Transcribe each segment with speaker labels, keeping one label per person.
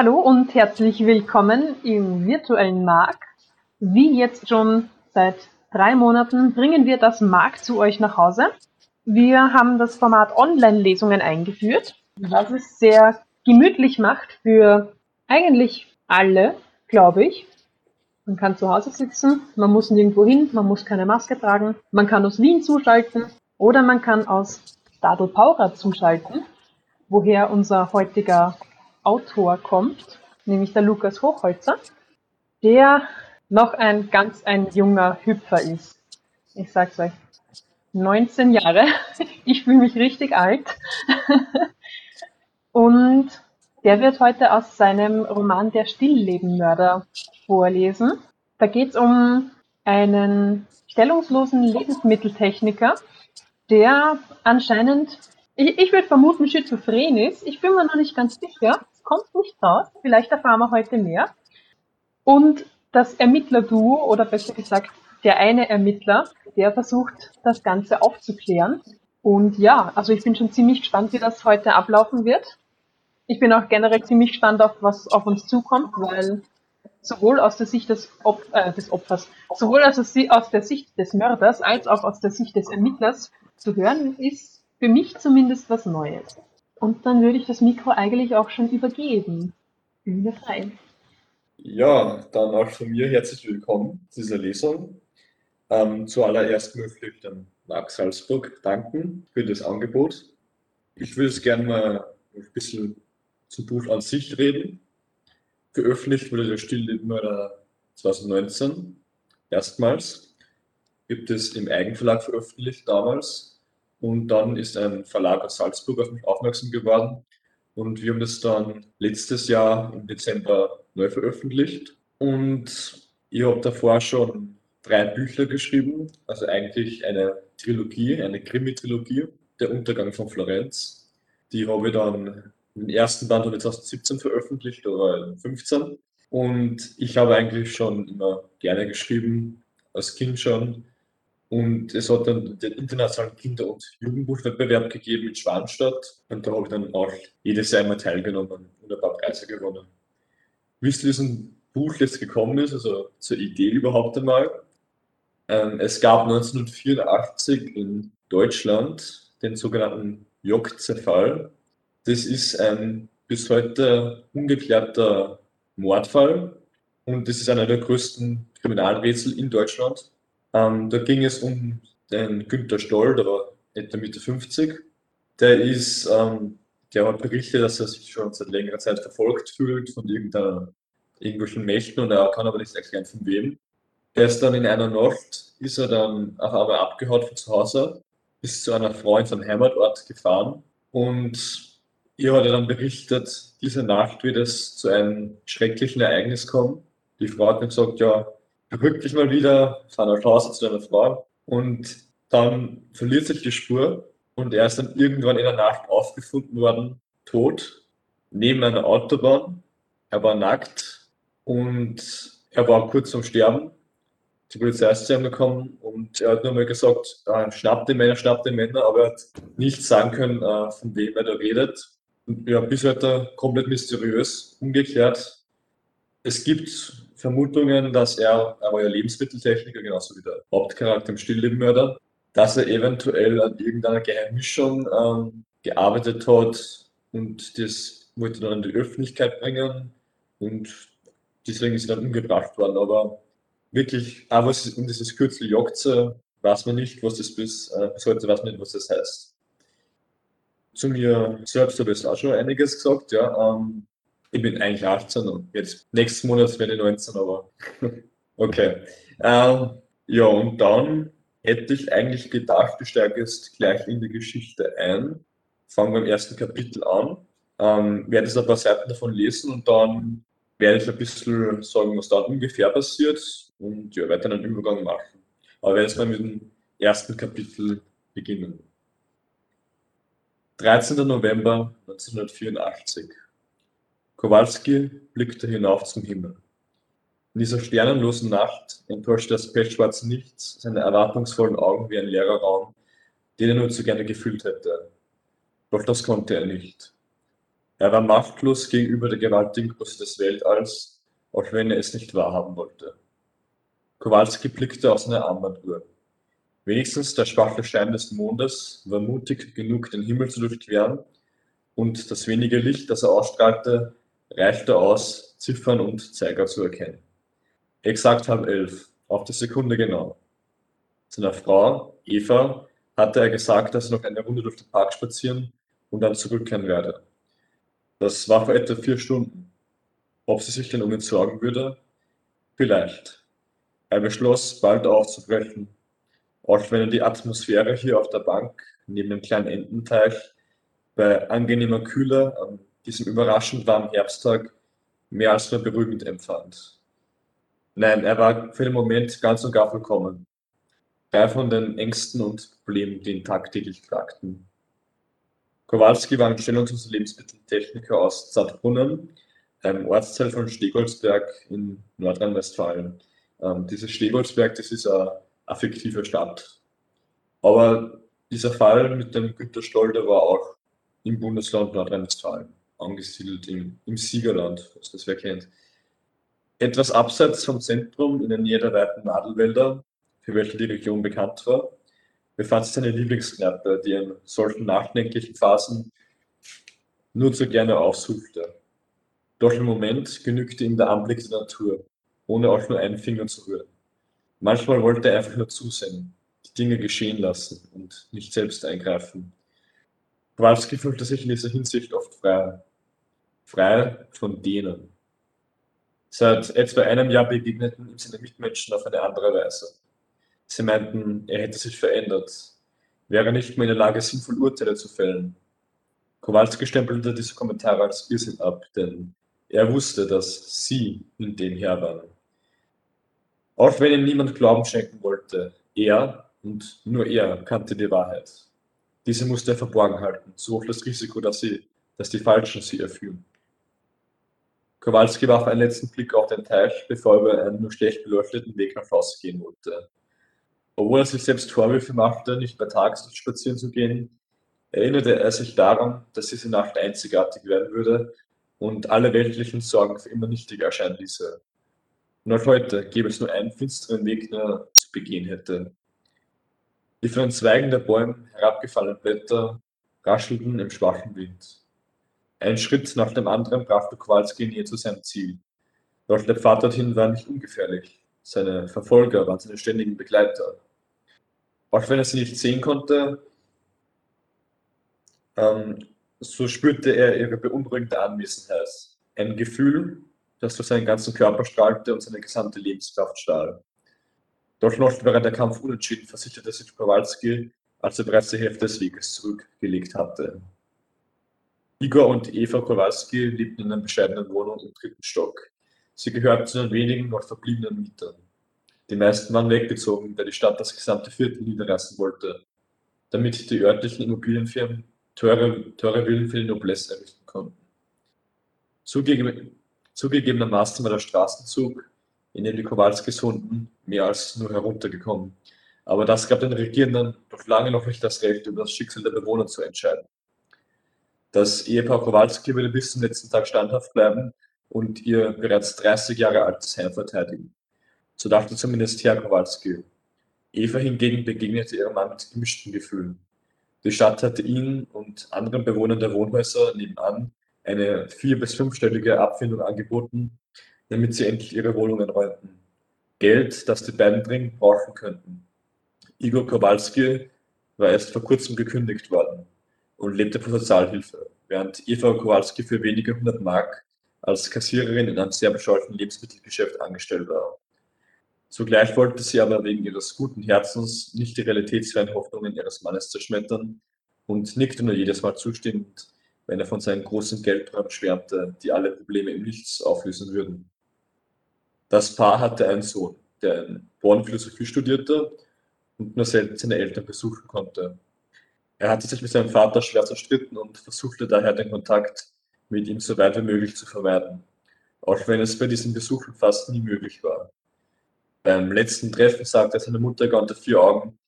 Speaker 1: hallo und herzlich willkommen im virtuellen Mark. Wie jetzt schon seit drei Monaten bringen wir das Mark zu euch nach Hause. Wir haben das Format Online-Lesungen eingeführt, was es sehr gemütlich macht für eigentlich alle, glaube ich. Man kann zu Hause sitzen, man muss nirgendwo hin, man muss keine Maske tragen, man kann aus Wien zuschalten oder man kann aus Stadl-Paura zuschalten, woher unser heutiger Autor kommt, nämlich der Lukas Hochholzer, der noch ein ganz ein junger Hüpfer ist. Ich sag's euch. 19 Jahre. Ich fühle mich richtig alt. Und der wird heute aus seinem Roman Der Stilllebenmörder vorlesen. Da geht's um einen stellungslosen Lebensmitteltechniker, der anscheinend, ich, ich würde vermuten, schizophren ist. Ich bin mir noch nicht ganz sicher. Es kommt nicht raus. Vielleicht erfahren wir heute mehr. Und das Ermittlerduo, oder besser gesagt, der eine Ermittler, der versucht, das Ganze aufzuklären. Und ja, also ich bin schon ziemlich gespannt, wie das heute ablaufen wird. Ich bin auch generell ziemlich gespannt auf, was auf uns zukommt, weil sowohl aus der Sicht des, Op äh, des Opfers, sowohl aus der, aus der Sicht des Mörders als auch aus der Sicht des Ermittlers zu hören, ist für mich zumindest was Neues. Und dann würde ich das Mikro eigentlich auch schon übergeben. Bühne frei.
Speaker 2: Ja, dann auch von mir herzlich willkommen zu dieser Lesung. Ähm, zuallererst möchte ich dem Marc Salzburg danken für das Angebot. Ich würde es gerne mal ein bisschen zum Buch an sich reden. Veröffentlicht wurde der Stilllebmörder 2019 erstmals. Gibt es im Eigenverlag veröffentlicht damals. Und dann ist ein Verlag aus Salzburg auf mich aufmerksam geworden. Und wir haben das dann letztes Jahr im Dezember neu veröffentlicht. Und ich habe davor schon drei Bücher geschrieben, also eigentlich eine Trilogie, eine Krimi-Trilogie, Der Untergang von Florenz. Die habe ich dann, den ersten Band habe ich 2017 veröffentlicht oder 2015. Und ich habe eigentlich schon immer gerne geschrieben, als Kind schon. Und es hat dann den internationalen Kinder- und Jugendbuchwettbewerb gegeben in Schwanstadt. Und da habe ich dann auch jedes Jahr immer teilgenommen und ein paar Preise gewonnen. Wie es zu diesem Buch jetzt gekommen ist, also zur Idee überhaupt einmal. Ähm, es gab 1984 in Deutschland den sogenannten Jokze-Fall. Das ist ein bis heute ungeklärter Mordfall und das ist einer der größten Kriminalrätsel in Deutschland. Ähm, da ging es um den Günter Stoll, der war etwa Mitte 50. Der ist, ähm, der hat berichtet, dass er sich schon seit längerer Zeit verfolgt fühlt von irgendwelchen Mächten und er kann aber nicht erklären von wem. Er ist dann in einer Nacht, ist er dann auf einmal abgehauen von zu Hause, ist zu einer Frau seinem Heimatort gefahren und ihr hat er dann berichtet, diese Nacht wird es zu einem schrecklichen Ereignis kommen. Die Frau hat ihm gesagt, ja, rückt dich mal wieder der Chance zu deiner Frau und dann verliert sich die Spur und er ist dann irgendwann in der Nacht aufgefunden worden, tot, neben einer Autobahn. Er war nackt und er war kurz vorm Sterben. Die Polizei ist zu ihm gekommen und er hat nur mal gesagt, äh, schnapp den Männer, schnapp den Männer, aber er hat nicht sagen können, äh, von wem er da redet. Und ja, bis heute komplett mysteriös, ungeklärt. Es gibt Vermutungen, dass er, er war ja Lebensmitteltechniker, genauso wie der Hauptcharakter im Stilllebenmörder, dass er eventuell an irgendeiner Geheimmischung ähm, gearbeitet hat und das wollte dann an die Öffentlichkeit bringen und deswegen ist er dann umgebracht worden. Aber wirklich, auch was um dieses Kürzel Jokze, weiß man nicht, was das bis, äh, bis heute weiß man nicht, was das heißt. Zu mir selbst habe ich auch schon einiges gesagt, ja. Ähm, ich bin eigentlich 18 und jetzt nächsten Monat werde ich 19, aber okay. Ähm, ja, und dann hätte ich eigentlich gedacht, steige jetzt gleich in die Geschichte ein, fange beim ersten Kapitel an, ähm, werde jetzt ein paar Seiten davon lesen und dann werde ich ein bisschen sagen, was da ungefähr passiert und ja, werde dann einen Übergang machen. Aber jetzt mal mit dem ersten Kapitel beginnen. 13. November 1984. Kowalski blickte hinauf zum Himmel. In dieser sternenlosen Nacht enttäuschte das pechschwarze Nichts seine erwartungsvollen Augen wie ein leerer Raum, den er nur zu gerne gefüllt hätte. Doch das konnte er nicht. Er war machtlos gegenüber der gewaltigen Größe des Weltalls, auch wenn er es nicht wahrhaben wollte. Kowalski blickte auf seine Armbanduhr. Wenigstens der schwache Schein des Mondes war mutig genug, den Himmel zu durchqueren, und das wenige Licht, das er ausstrahlte, reichte aus, Ziffern und Zeiger zu erkennen. Exakt halb elf, auf die Sekunde genau. Seiner Frau, Eva, hatte er gesagt, dass er noch eine Runde durch den Park spazieren und dann zurückkehren werde. Das war vor etwa vier Stunden. Ob sie sich denn um ihn sorgen würde? Vielleicht. Er beschloss, bald aufzubrechen, auch wenn er die Atmosphäre hier auf der Bank neben dem kleinen Ententeich bei angenehmer Kühle an diesem überraschend warmen Herbsttag mehr als nur beruhigend empfand. Nein, er war für den Moment ganz und gar vollkommen. Frei von den Ängsten und Problemen, die ihn tagtäglich tragten. Kowalski war ein stellungs- und Lebensmitteltechniker aus Zadbrunnen, einem Ortsteil von Stegolsberg in Nordrhein-Westfalen. Ähm, dieses Stegolsberg, das ist eine affektive Stadt. Aber dieser Fall mit dem Günter Stoll, der war auch im Bundesland Nordrhein-Westfalen angesiedelt, im, im Siegerland, was das wer kennt. Etwas abseits vom Zentrum, in der Nähe der weiten Nadelwälder, für welche die Region bekannt war, befand sich seine Lieblingskneipe, die in solchen nachdenklichen Phasen nur zu gerne aufsuchte. Doch im Moment genügte ihm der Anblick der Natur, ohne auch nur einen Finger zu rühren. Manchmal wollte er einfach nur zusehen, die Dinge geschehen lassen und nicht selbst eingreifen. Kowalski fühlte sich in dieser Hinsicht oft frei. Frei von denen. Seit etwa einem Jahr begegneten ihm seine Mitmenschen auf eine andere Weise. Sie meinten, er hätte sich verändert, wäre nicht mehr in der Lage, sinnvoll Urteile zu fällen. Kowalski stempelte diese Kommentare als Irrsinn ab, denn er wusste, dass sie in dem Herr waren. Auch wenn ihm niemand Glauben schenken wollte, er und nur er kannte die Wahrheit. Diese musste er verborgen halten, so hoch das Risiko, dass, sie, dass die Falschen sie erführen. Kowalski warf einen letzten Blick auf den Teich, bevor er über einen nur schlecht beleuchteten Weg nach Haus gehen wollte. Obwohl er sich selbst Vorwürfe machte, nicht bei Tageslicht spazieren zu gehen, erinnerte er sich daran, dass diese Nacht einzigartig werden würde und alle weltlichen Sorgen für immer nichtig erscheinen ließe. Und heute gäbe es nur einen finsteren Weg, den er zu begehen hätte. Die von den Zweigen der Bäume herabgefallenen Blätter raschelten im schwachen Wind. Ein Schritt nach dem anderen brachte Kowalski näher zu seinem Ziel. Doch der Pfad dorthin war nicht ungefährlich. Seine Verfolger waren seine ständigen Begleiter. Auch wenn er sie nicht sehen konnte, ähm, so spürte er ihre beunruhigende Anwesenheit. Ein Gefühl, das durch seinen ganzen Körper strahlte und seine gesamte Lebenskraft stahl. Doch noch während der Kampf unentschieden versicherte sich Kowalski, als er bereits die Hälfte des Weges zurückgelegt hatte. Igor und Eva Kowalski lebten in einer bescheidenen Wohnung im dritten Stock. Sie gehörten zu den wenigen noch verbliebenen Mietern. Die meisten waren weggezogen, da die Stadt das gesamte Viertel niederreißen wollte, damit die örtlichen Immobilienfirmen teure, teure Villen für die Noblesse errichten konnten. Zugegeben, zugegebenermaßen war der Straßenzug, in dem die Kowalskis wohnten, mehr als nur heruntergekommen. Aber das gab den Regierenden doch lange noch nicht das Recht, über das Schicksal der Bewohner zu entscheiden. Das Ehepaar Kowalski würde bis zum letzten Tag standhaft bleiben und ihr bereits 30 Jahre altes Heim verteidigen. So dachte zumindest Herr Kowalski. Eva hingegen begegnete ihrem Mann mit gemischten Gefühlen. Die Stadt hatte ihn und anderen Bewohnern der Wohnhäuser nebenan eine vier- bis fünfstellige Abfindung angeboten, damit sie endlich ihre Wohnungen räumten. Geld, das die beiden dringend brauchen könnten. Igor Kowalski war erst vor kurzem gekündigt worden und lebte von Sozialhilfe, während Eva Kowalski für wenige hundert Mark als Kassiererin in einem sehr bescheuerten Lebensmittelgeschäft angestellt war. Zugleich wollte sie aber wegen ihres guten Herzens nicht die realitätsfernen Hoffnungen ihres Mannes zerschmettern und nickte nur jedes Mal zustimmend, wenn er von seinen großen Geldträumen schwärmte, die alle Probleme im Nichts auflösen würden. Das Paar hatte einen Sohn, der in Bonn Philosophie studierte und nur selten seine Eltern besuchen konnte. Er hatte sich mit seinem Vater schwer zerstritten und versuchte daher den Kontakt mit ihm so weit wie möglich zu vermeiden, auch wenn es bei diesen Besuchen fast nie möglich war. Beim letzten Treffen sagte seine Mutter gar unter vier Augen,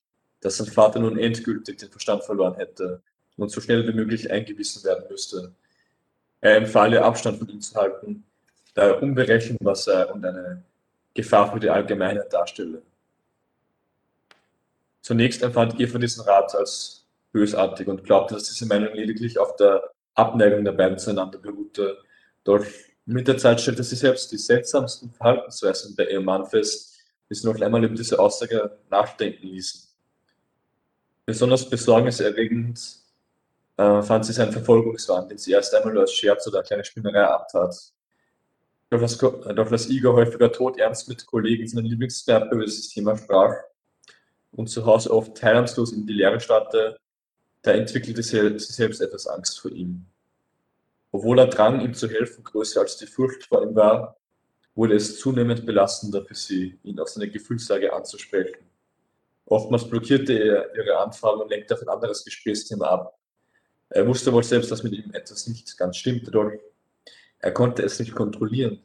Speaker 2: dass sein Vater nun endgültig den Verstand verloren hätte und so schnell wie möglich eingewiesen werden müsste. Er empfahl ihr Abstand von ihm zu halten, da er unberechenbar sei und eine Gefahr für die Allgemeinheit darstelle. Zunächst empfand Eva diesen Rat als bösartig und glaubte, dass diese Meinung lediglich auf der Abneigung der beiden zueinander beruhte. Doch mit der Zeit stellte sie selbst die seltsamsten Verhaltensweisen bei ihrem Mann fest, die sie noch einmal über diese Aussage nachdenken ließen. Besonders besorgniserregend äh, fand sie seinen Verfolgungswahn, den sie erst einmal als Scherz oder kleine Spinnerei abtat. Doch dass, doch dass Igor häufiger todernst mit Kollegen seiner Lieblingsverbe über dieses Thema sprach und zu Hause oft teilnahmslos in die Lehre starrte, da entwickelte sie selbst etwas Angst vor ihm. Obwohl der Drang, ihm zu helfen, größer als die Furcht vor ihm war, wurde es zunehmend belastender für sie, ihn auf seine Gefühlslage anzusprechen. Oftmals blockierte er ihre Anfragen und lenkte auf ein anderes Gesprächsthema ab. Er wusste wohl selbst, dass mit ihm etwas nicht ganz stimmte, doch er konnte es nicht kontrollieren.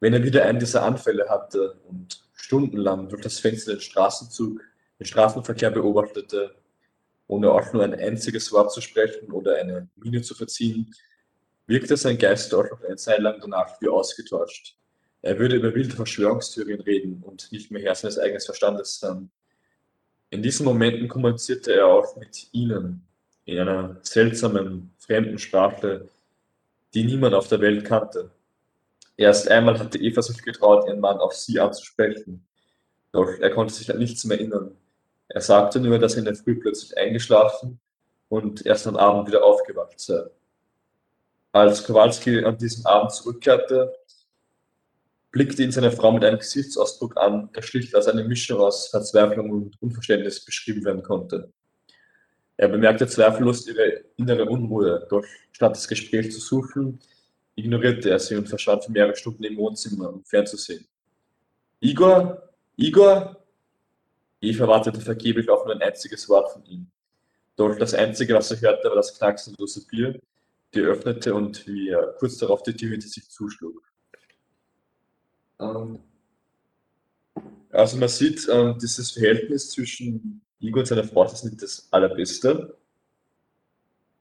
Speaker 2: Wenn er wieder einen dieser Anfälle hatte und stundenlang durch das Fenster den Straßenzug, den Straßenverkehr beobachtete, ohne auch nur ein einziges Wort zu sprechen oder eine Miene zu verziehen, wirkte sein Geist noch eine Zeit lang danach wie ausgetauscht. Er würde über wilde Verschwörungstheorien reden und nicht mehr Herr seines eigenen Verstandes sein. In diesen Momenten kommunizierte er auch mit ihnen in einer seltsamen, fremden Sprache, die niemand auf der Welt kannte. Erst einmal hatte Eva sich getraut, ihren Mann auf sie anzusprechen. Doch er konnte sich an nichts mehr erinnern. Er sagte nur, dass er in der Früh plötzlich eingeschlafen und erst am Abend wieder aufgewacht sei. Als Kowalski an diesem Abend zurückkehrte, blickte ihn seine Frau mit einem Gesichtsausdruck an, der schlicht als eine Mischung aus Verzweiflung und Unverständnis beschrieben werden konnte. Er bemerkte zweifellos ihre innere Unruhe, doch statt das Gespräch zu suchen, ignorierte er sie und verschwand für mehrere Stunden im Wohnzimmer, um fernzusehen. Igor? Igor? Eva wartete vergeblich auf nur ein einziges Wort von ihm. Doch das Einzige, was er hörte, war das knacksenlose Bier, die öffnete und wie er kurz darauf die Tür hinter sich zuschlug. Ähm, also man sieht, ähm, dieses Verhältnis zwischen Igor und seiner Frau ist nicht das allerbeste.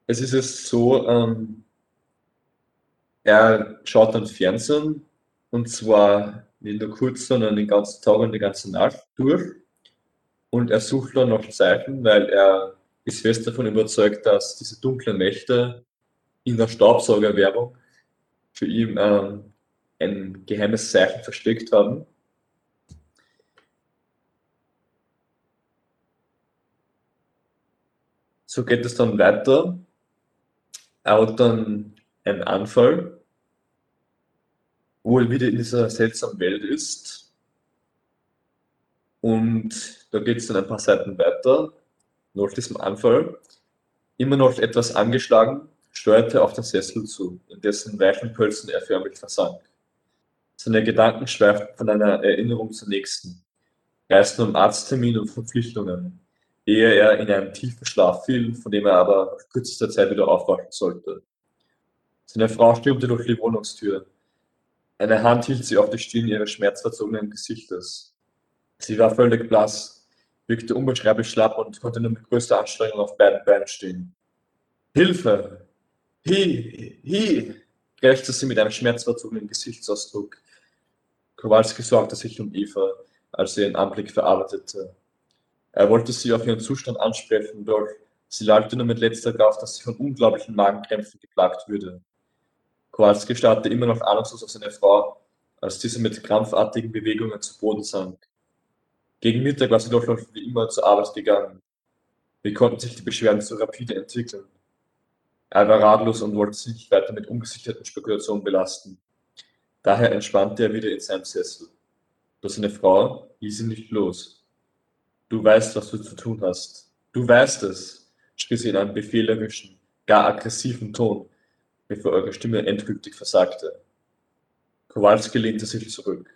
Speaker 2: Es ist es so, ähm, er schaut dann Fernsehen und zwar nicht nur kurz, sondern den ganzen Tag und die ganze Nacht durch. Und er sucht dann noch Zeichen, weil er ist fest davon überzeugt, dass diese dunklen Mächte in der Staubsaugerwerbung für ihn ähm, ein geheimes Zeichen versteckt haben. So geht es dann weiter. Er hat dann einen Anfall, wo er wieder in dieser seltsamen Welt ist. Und da geht es dann ein paar Seiten weiter, nach diesem Anfall. Immer noch etwas angeschlagen, steuerte auf den Sessel zu, in dessen weichen Pölzen er förmlich versank. Seine Gedanken schweiften von einer Erinnerung zur nächsten, reisten um Arzttermin und Verpflichtungen, ehe er in einen tiefen Schlaf fiel, von dem er aber nach kürzester Zeit wieder aufwachen sollte. Seine Frau stürmte durch die Wohnungstür. Eine Hand hielt sie auf die Stirn ihres schmerzverzogenen Gesichtes. Sie war völlig blass, wirkte unbeschreiblich schlapp und konnte nur mit größter Anstrengung auf beiden Beinen stehen. Hilfe! Hi, hi, krächzte sie mit einem schmerzverzogenen Gesichtsausdruck. Kowalski sorgte sich um Eva, als sie ihren Anblick verarbeitete. Er wollte sie auf ihren Zustand ansprechen, doch sie lallte nur mit letzter Kraft, dass sie von unglaublichen Magenkrämpfen geplagt würde. Kowalski starrte immer noch ahnungslos auf seine Frau, als diese mit krampfartigen Bewegungen zu Boden sank. Gegen Mittag war sie doch noch wie immer zur Arbeit gegangen. Wie konnten sich die Beschwerden so rapide entwickeln? Er war ratlos und wollte sich weiter mit ungesicherten Spekulationen belasten. Daher entspannte er wieder in seinem Sessel. Doch seine Frau ließ ihn nicht los. Du weißt, was du zu tun hast. Du weißt es, schrie sie in einem befehlerischen, gar aggressiven Ton, bevor eure Stimme endgültig versagte. Kowalski lehnte sich zurück.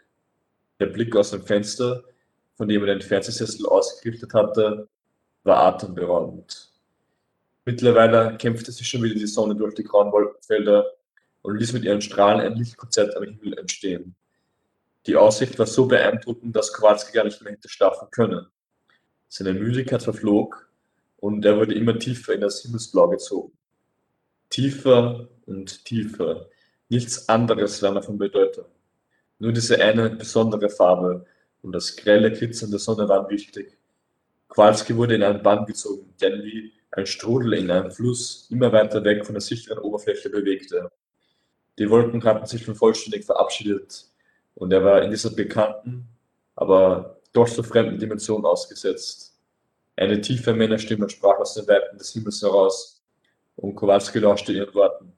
Speaker 2: Der Blick aus dem Fenster, von dem er den Fernsehsessel ausgerichtet hatte, war atemberaubend. Mittlerweile kämpfte sich schon wieder die Sonne durch die grauen Wolkenfelder und ließ mit ihren Strahlen ein Lichtkonzert am Himmel entstehen. Die Aussicht war so beeindruckend, dass Kowalski gar nicht mehr hätte schlafen können. Seine Müdigkeit verflog und er wurde immer tiefer in das Himmelsblau gezogen. Tiefer und tiefer. Nichts anderes war mehr von Bedeutung. Nur diese eine besondere Farbe und das grelle Glitzern der Sonne waren wichtig. Kowalski wurde in einen Bann gezogen, der wie ein Strudel in einem Fluss immer weiter weg von der sicheren Oberfläche bewegte. Die Wolken hatten sich schon vollständig verabschiedet und er war in dieser bekannten, aber doch so fremden Dimension ausgesetzt. Eine tiefe Männerstimme sprach aus den Weiten des Himmels heraus und Kowalski lauschte ihren Worten.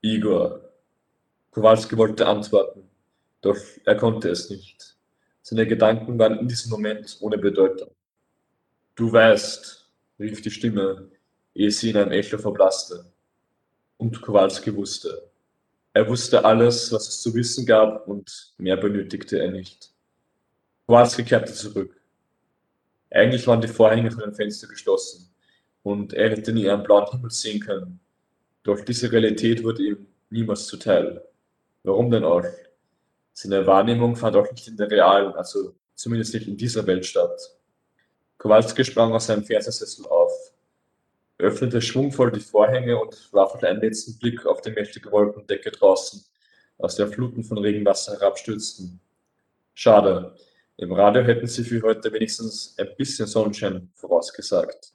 Speaker 2: Igor. Kowalski wollte antworten, doch er konnte es nicht. Seine Gedanken waren in diesem Moment ohne Bedeutung. Du weißt, rief die Stimme, ehe sie in ein Echo verblasste. Und Kowalski wusste. Er wusste alles, was es zu wissen gab, und mehr benötigte er nicht. Kowalski kehrte zurück. Eigentlich waren die Vorhänge von dem Fenster geschlossen, und er hätte nie einen blauen Himmel sehen können. Doch diese Realität wurde ihm niemals zuteil. Warum denn auch? Seine Wahrnehmung fand auch nicht in der realen, also zumindest nicht in dieser Welt statt. Kowalski sprang aus seinem Fernsehsessel auf, öffnete schwungvoll die Vorhänge und warf einen letzten Blick auf die mächtige Wolkendecke draußen, aus der Fluten von Regenwasser herabstürzten. Schade, im Radio hätten sie für heute wenigstens ein bisschen Sonnenschein vorausgesagt.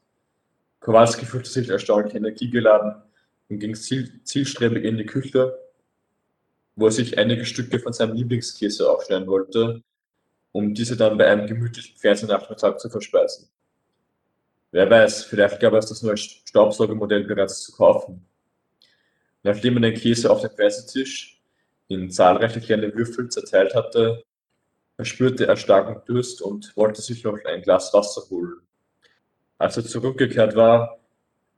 Speaker 2: Kowalski fühlte sich erstaunlich energiegeladen und ging ziel zielstrebig in die Küche, wo er sich einige Stücke von seinem Lieblingskäse aufschneiden wollte, um diese dann bei einem gemütlichen Fernsehnachmittag zu verspeisen. Wer weiß, vielleicht gab es das neue Staubsaugermodell bereits zu kaufen. Nachdem er den Käse auf dem Fernsehtisch in zahlreiche kleine Würfel zerteilt hatte, verspürte er starken Durst und wollte sich noch ein Glas Wasser holen. Als er zurückgekehrt war,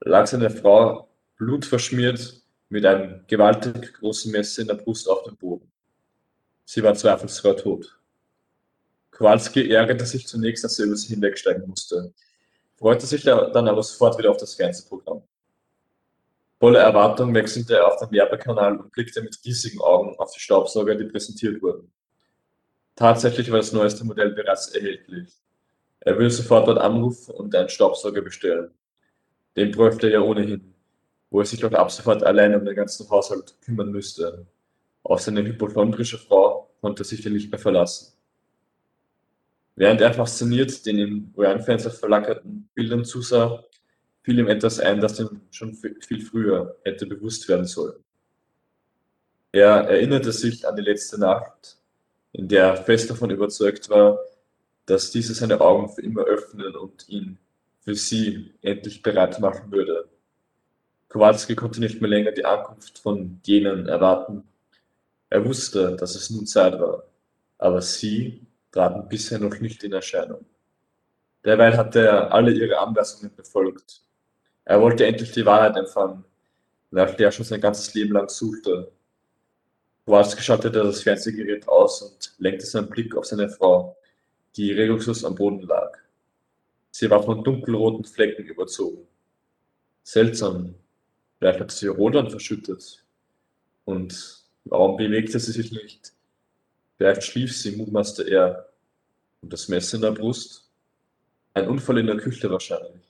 Speaker 2: lag seine Frau blutverschmiert mit einem gewaltig großen Messer in der Brust auf dem Boden. Sie war zweifelsfrei tot. Kowalski ärgerte sich zunächst, dass er über sie hinwegsteigen musste, freute sich dann aber sofort wieder auf das Fernsehprogramm. Voller Erwartung wechselte er auf den Werbekanal und blickte mit riesigen Augen auf die Staubsauger, die präsentiert wurden. Tatsächlich war das neueste Modell bereits erhältlich. Er würde sofort dort anrufen und einen Staubsauger bestellen. Den bräuchte er ja ohnehin, wo er sich doch ab sofort alleine um den ganzen Haushalt kümmern müsste. Auf seine hypochondrische Frau konnte er sich ja nicht mehr verlassen. Während er fasziniert den im Röhrenfenster verlackerten Bildern zusah, fiel ihm etwas ein, das ihm schon viel früher hätte bewusst werden sollen. Er erinnerte sich an die letzte Nacht, in der er fest davon überzeugt war, dass diese seine Augen für immer öffnen und ihn für sie endlich bereit machen würde. Kowalski konnte nicht mehr länger die Ankunft von jenen erwarten. Er wusste, dass es nun Zeit war, aber sie traten bisher noch nicht in Erscheinung. Derweil hatte er alle ihre Anweisungen befolgt. Er wollte endlich die Wahrheit empfangen, nach der er schon sein ganzes Leben lang suchte. Kowalski schaltete das Fernsehgerät aus und lenkte seinen Blick auf seine Frau, die regungslos am Boden lag. Sie war von dunkelroten Flecken überzogen. Seltsam, vielleicht hat sie Rodern verschüttet. Und warum bewegte sie sich nicht? Vielleicht schlief sie, mutmaßte er. Und das Messer in der Brust? Ein Unfall in der Küche wahrscheinlich.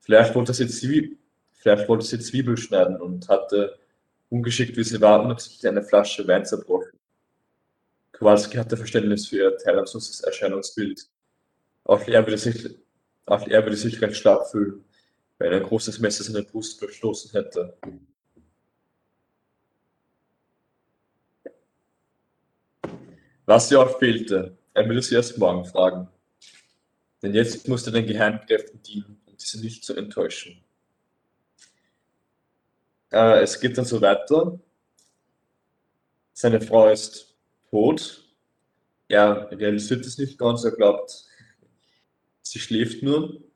Speaker 2: Vielleicht wollte sie, Zwie Vielleicht wollte sie Zwiebel schneiden und hatte, ungeschickt wie sie war, unabsichtlich eine Flasche Wein zerbrochen. Kowalski hatte Verständnis für ihr teilnahmsloses Erscheinungsbild. Auch er würde sich, auch er würde sich recht stark fühlen, wenn ein großes Messer seine Brust durchstoßen hätte. Was ihr auch fehlte, er will sie erst morgen fragen. Denn jetzt musste er den Geheimkräften dienen, um diese nicht zu enttäuschen. Äh, es geht dann so weiter. Seine Frau ist tot. Er realisiert es nicht ganz, er glaubt, sie schläft nur.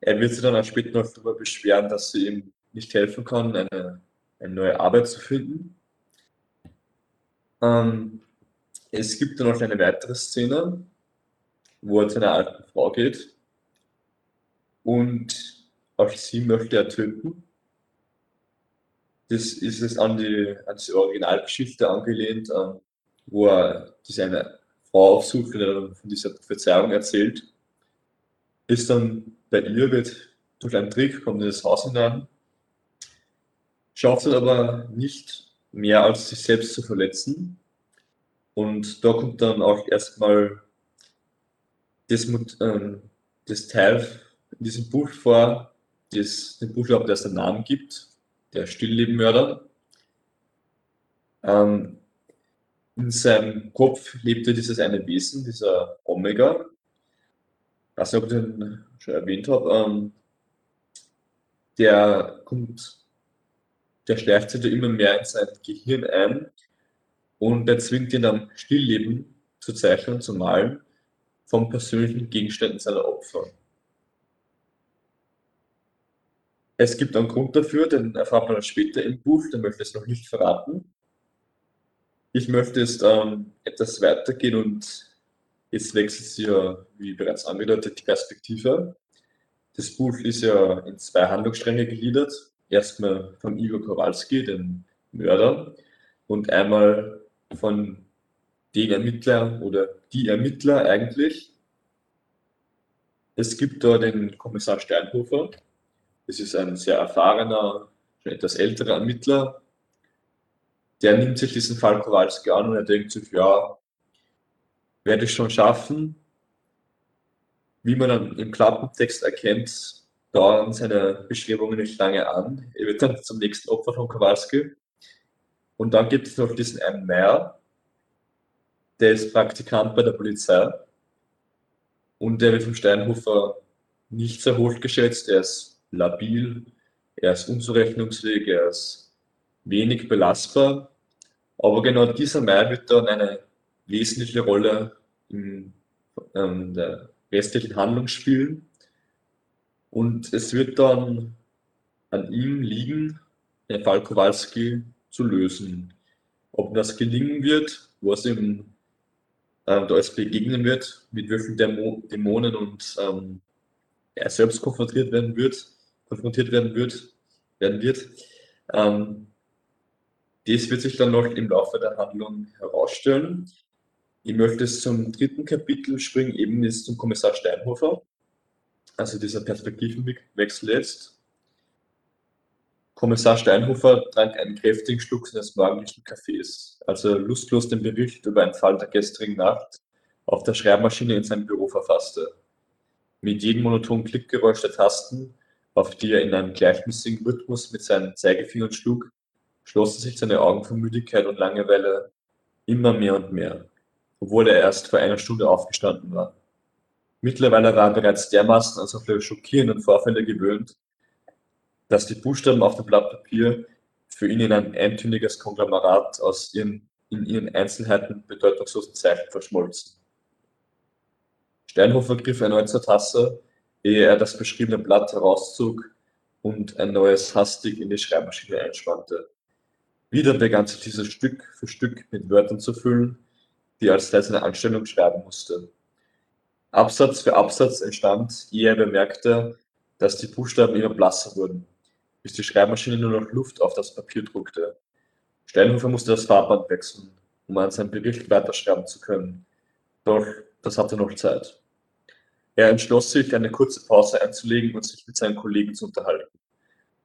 Speaker 2: Er wird sich dann auch später noch darüber beschweren, dass sie ihm nicht helfen kann, eine, eine neue Arbeit zu finden. Ähm, es gibt dann noch eine weitere Szene, wo er zu einer alten Frau geht und auch sie möchte er töten. Das ist es an die, an die Originalgeschichte angelehnt, ähm, wo er diese eine Frau aufsucht und von dieser Prophezeiung erzählt. Ist dann bei ihr, wird durch einen Trick, kommt in das Haus hinein schafft es aber nicht mehr als sich selbst zu verletzen. Und da kommt dann auch erstmal das, ähm, das Teil in diesem Buch vor, das den Buchstaben, der es den Namen gibt, der Stilllebenmörder. Ähm, in seinem Kopf lebte dieses eine Wesen, dieser Omega. Ich weiß nicht, ob ich den schon erwähnt habe. Ähm, der kommt, der schleift sich da immer mehr in sein Gehirn ein und er zwingt ihn am Stillleben zu zeichnen, zu malen, von persönlichen Gegenständen seiner Opfer. Es gibt einen Grund dafür, den erfahrt man später im Buch, den möchte ich es noch nicht verraten. Ich möchte jetzt ähm, etwas weitergehen und jetzt wechselt sie ja, wie bereits angedeutet, die Perspektive. Das Buch ist ja in zwei Handlungsstränge gegliedert. Erstmal von Igor Kowalski, dem Mörder, und einmal von den Ermittlern oder die Ermittler eigentlich. Es gibt da den Kommissar Steinhofer. Das ist ein sehr erfahrener, schon etwas älterer Ermittler, der nimmt sich diesen Fall Kowalski an und er denkt sich, ja, werde ich schon schaffen. Wie man dann im Klappentext erkennt, dauern seine Beschreibungen nicht lange an. Er wird dann zum nächsten Opfer von Kowalski. Und dann gibt es noch diesen einen Meyer, der ist Praktikant bei der Polizei. Und der wird vom Steinhofer nicht sehr hoch geschätzt. Er ist labil, er ist unzurechnungsfähig, er ist wenig belastbar. Aber genau dieser Mai wird dann eine wesentliche Rolle in ähm, der restlichen Handlung spielen. Und es wird dann an ihm liegen, den Fall Kowalski zu lösen. Ob das gelingen wird, was ihm ähm, da alles begegnen wird, mit welchen Dämo Dämonen und ähm, er selbst konfrontiert werden wird, konfrontiert werden wird, werden wird. Ähm, das wird sich dann noch im Laufe der Handlung herausstellen. Ich möchte es zum dritten Kapitel springen, eben jetzt zum Kommissar Steinhofer. Also dieser Perspektivenwechsel jetzt. Kommissar Steinhofer trank einen kräftigen Schluck seines morgendlichen Kaffees, als er lustlos den Bericht über einen Fall der gestrigen Nacht auf der Schreibmaschine in seinem Büro verfasste. Mit jedem monotonen Klickgeräusch der Tasten, auf die er in einem gleichmäßigen Rhythmus mit seinen Zeigefingern schlug, schlossen sich seine Augen vor Müdigkeit und Langeweile immer mehr und mehr, obwohl er erst vor einer Stunde aufgestanden war. Mittlerweile war er bereits dermaßen an solche schockierenden Vorfälle gewöhnt, dass die Buchstaben auf dem Blatt Papier für ihn in ein eintöniges Konglomerat aus ihren, in ihren Einzelheiten bedeutungslosen Zeichen verschmolzen. Steinhofer griff erneut zur Tasse, ehe er das beschriebene Blatt herauszog und ein neues hastig in die Schreibmaschine einspannte. Wieder begann sich dieses Stück für Stück mit Wörtern zu füllen, die als seiner Anstellung schreiben musste. Absatz für Absatz entstand, ehe er bemerkte, dass die Buchstaben immer blasser wurden, bis die Schreibmaschine nur noch Luft auf das Papier druckte. Steinhofer musste das Farbband wechseln, um an seinem Bericht weiterschreiben zu können. Doch das hatte noch Zeit. Er entschloss sich, eine kurze Pause einzulegen und sich mit seinen Kollegen zu unterhalten.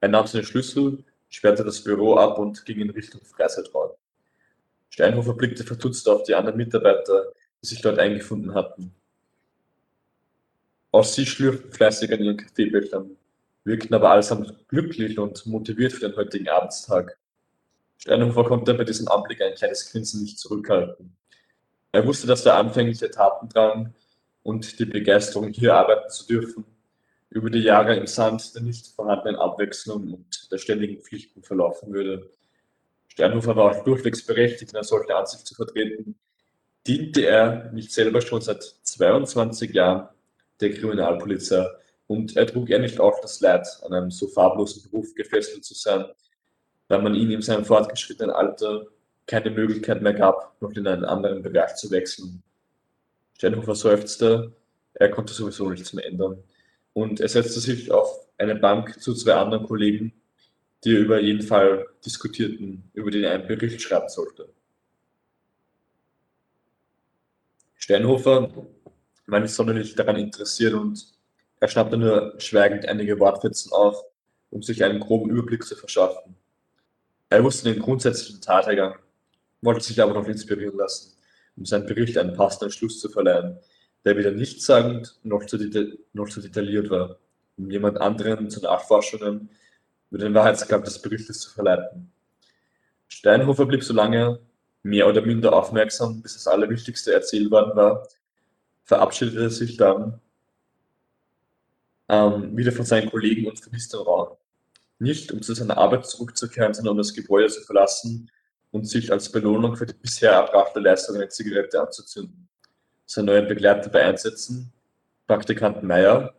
Speaker 2: Er nahm seine Schlüssel sperrte das Büro ab und ging in Richtung Freizeitraum. Steinhofer blickte verdutzt auf die anderen Mitarbeiter, die sich dort eingefunden hatten. Auch sie schlürften fleißig an ihren Kaffeebechern, wirkten aber allesamt glücklich und motiviert für den heutigen Abendstag. Steinhofer konnte bei diesem Anblick ein kleines Grinsen nicht zurückhalten. Er wusste, dass der anfängliche Tatendrang und die Begeisterung, hier arbeiten zu dürfen, über die Jahre im Sand der nicht vorhandenen Abwechslung und der ständigen Pflichten verlaufen würde. Sternhofer war auch durchwegs berechtigt, eine solche Ansicht zu vertreten, diente er nicht selber schon seit 22 Jahren der Kriminalpolizei und er trug nicht auch das Leid, an einem so farblosen Beruf gefesselt zu sein, weil man ihm in seinem fortgeschrittenen Alter keine Möglichkeit mehr gab, noch in einen anderen Bereich zu wechseln. Sternhofer seufzte, er konnte sowieso nichts mehr ändern und er setzte sich auf eine Bank zu zwei anderen Kollegen, die über jeden Fall diskutierten, über den er einen Bericht schreiben sollte. Steinhofer war nicht sonderlich daran interessiert und er schnappte nur schweigend einige Wortfetzen auf, um sich einen groben Überblick zu verschaffen. Er wusste den grundsätzlichen Tathergang, wollte sich aber noch inspirieren lassen, um seinem Bericht einen passenden Schluss zu verleihen, der weder nichtssagend noch zu, noch zu detailliert war, um jemand anderen zu Nachforschungen über den Wahrheitsgehalt des Berichtes zu verleiten. Steinhofer blieb so lange mehr oder minder aufmerksam, bis das Allerwichtigste erzählt worden war, verabschiedete sich dann ähm, wieder von seinen Kollegen und verließ den Raum. Nicht, um zu seiner Arbeit zurückzukehren, sondern um das Gebäude zu verlassen und sich als Belohnung für die bisher erbrachte Leistung eine Zigarette anzuzünden. Sein neuer Begleiter bei Einsätzen, Praktikant Meyer,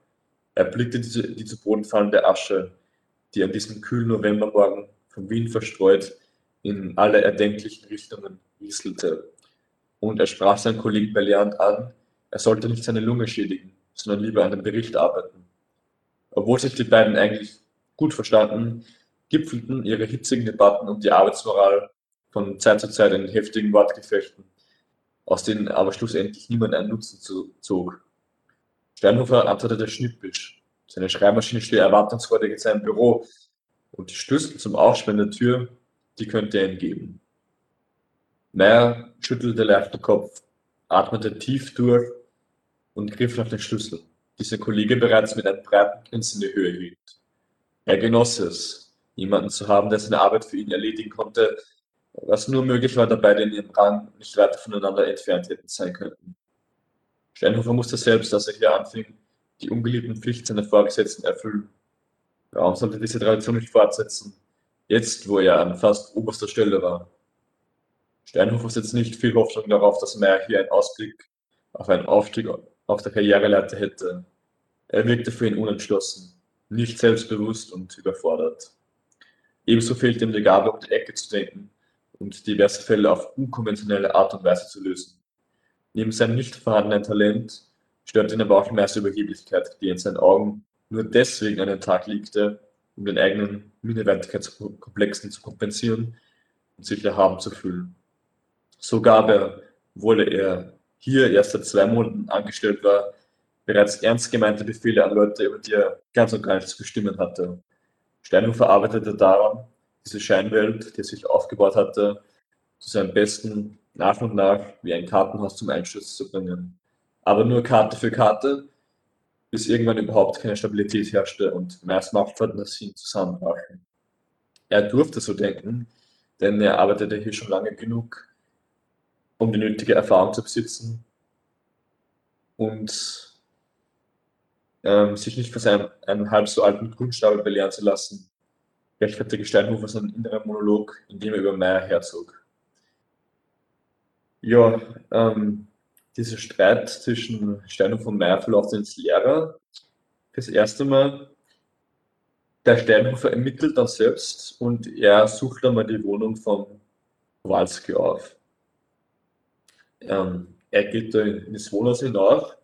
Speaker 2: erblickte die, die zu Boden fallende Asche, die an diesem kühlen Novembermorgen von Wien verstreut in alle erdenklichen Richtungen rieselte. Und er sprach seinen Kollegen Belliant an, er sollte nicht seine Lunge schädigen, sondern lieber an dem Bericht arbeiten. Obwohl sich die beiden eigentlich gut verstanden, gipfelten ihre hitzigen Debatten um die Arbeitsmoral von Zeit zu Zeit in heftigen Wortgefechten, aus denen aber schlussendlich niemand einen Nutzen zog. Steinhofer antwortete schnippisch. Seine Schreibmaschine steht erwartungsfreudig in seinem Büro und die Schlüssel zum Aufsperren der Tür, die könnte er ihm geben. Meyer schüttelte leicht den Kopf, atmete tief durch und griff nach den Schlüssel, die sein Kollege bereits mit einem breiten Grinsen in die Höhe hielt. Er genoss es, jemanden zu haben, der seine Arbeit für ihn erledigen konnte, was nur möglich war, da beide in ihrem Rang nicht weiter voneinander entfernt hätten sein könnten. Steinhofer musste selbst, als er hier anfing, die ungeliebten Pflichten seiner Vorgesetzten erfüllen. Warum sollte diese Tradition nicht fortsetzen, jetzt wo er an fast oberster Stelle war? Steinhofer setzt nicht viel Hoffnung darauf, dass Meyer hier einen Ausblick auf einen Aufstieg auf der Karriereleiter hätte. Er wirkte für ihn unentschlossen nicht selbstbewusst und überfordert. Ebenso fehlt ihm die Gabe, um die Ecke zu denken und diverse Fälle auf unkonventionelle Art und Weise zu lösen. Neben seinem nicht vorhandenen Talent stört ihn aber auch meiste Überheblichkeit, die in seinen Augen nur deswegen an den Tag legte, um den eigenen Minderwertigkeitskomplexen zu kompensieren und sich erhaben zu fühlen. So gab er, obwohl er hier erst seit zwei Monaten angestellt war, bereits ernst gemeinte Befehle an Leute, über die er ganz und gar nichts zu bestimmen hatte. Steinhofer arbeitete daran, diese Scheinwelt, die er sich aufgebaut hatte, zu seinem Besten nach und nach wie ein Kartenhaus zum Einsturz zu bringen. Aber nur Karte für Karte, bis irgendwann überhaupt keine Stabilität herrschte und meist Machtfantasien zusammenbrachen. Er durfte so denken, denn er arbeitete hier schon lange genug, um die nötige Erfahrung zu besitzen und ähm, sich nicht von seinem einem halb so alten Grundstapel belehren zu lassen, rechtfertigte Steinhofer seinen inneren Monolog, indem er über Meyer herzog. Ja, ähm, dieser Streit zwischen Steinhofer und Meyer verläuft ins Leere. Das erste Mal, der Steinhofer ermittelt dann selbst und er sucht dann mal die Wohnung von Kowalski auf. Ähm, er geht da in das Wohnhaus hinauf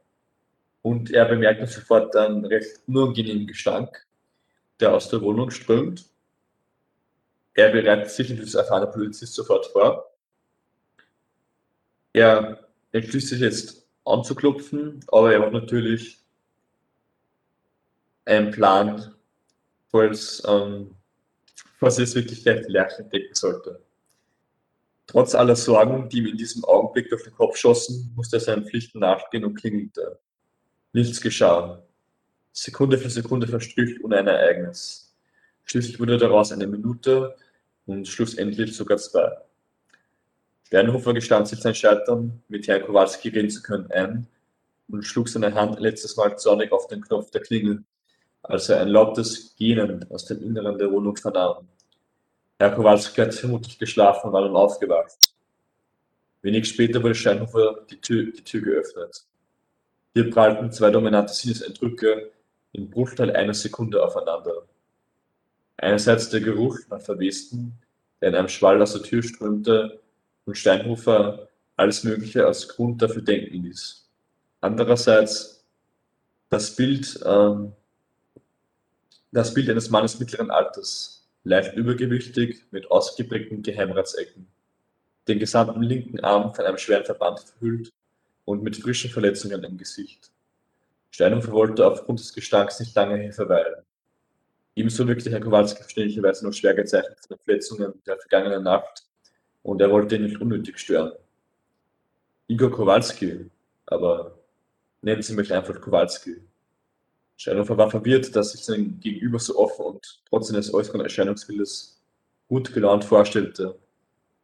Speaker 2: und er bemerkt sofort einen recht unangenehmen Gestank, der aus der Wohnung strömt. Er bereitet sich und das erfahrene Polizist sofort vor. Er entschließt sich jetzt anzuklopfen, aber er hat natürlich einen Plan, falls, ähm, falls es wirklich gleich Lerche entdecken sollte. Trotz aller Sorgen, die ihm in diesem Augenblick durch den Kopf schossen, musste er seinen Pflichten nachgehen und klingelte. Nichts geschah. Sekunde für Sekunde verstrich ohne ein Ereignis. Schließlich wurde daraus eine Minute und schlussendlich sogar zwei. Sternhofer gestand sich sein Scheitern, mit Herrn Kowalski reden zu können, ein und schlug seine Hand letztes Mal zornig auf den Knopf der Klingel, als er ein lautes Gähnen aus dem Inneren der Wohnung vernahm. Herr Kowalski hat vermutlich geschlafen und war nun aufgewacht. Wenig später wurde Steinhofer die Tür, die Tür geöffnet. Hier prallten zwei dominante Sinneseindrücke in Bruchteil einer Sekunde aufeinander. Einerseits der Geruch nach Verwesten, der in einem Schwall aus der Tür strömte und Steinhofer alles Mögliche als Grund dafür denken ließ. Andererseits das Bild, ähm, das Bild eines Mannes mittleren Alters, leicht übergewichtig, mit ausgeprägten Geheimratsecken, den gesamten linken Arm von einem schweren Verband verhüllt und mit frischen Verletzungen im Gesicht. Steinhofer wollte aufgrund des Gestanks nicht lange hier verweilen. Ebenso wirkte Herr Kowalski verständlicherweise noch schwer gezeichnet von den Verletzungen der vergangenen Nacht und er wollte ihn nicht unnötig stören. Igor Kowalski, aber nennen Sie mich einfach Kowalski. Steinhofer war verwirrt, dass sich sein Gegenüber so offen und trotz seines äußeren Erscheinungsbildes gut gelaunt vorstellte,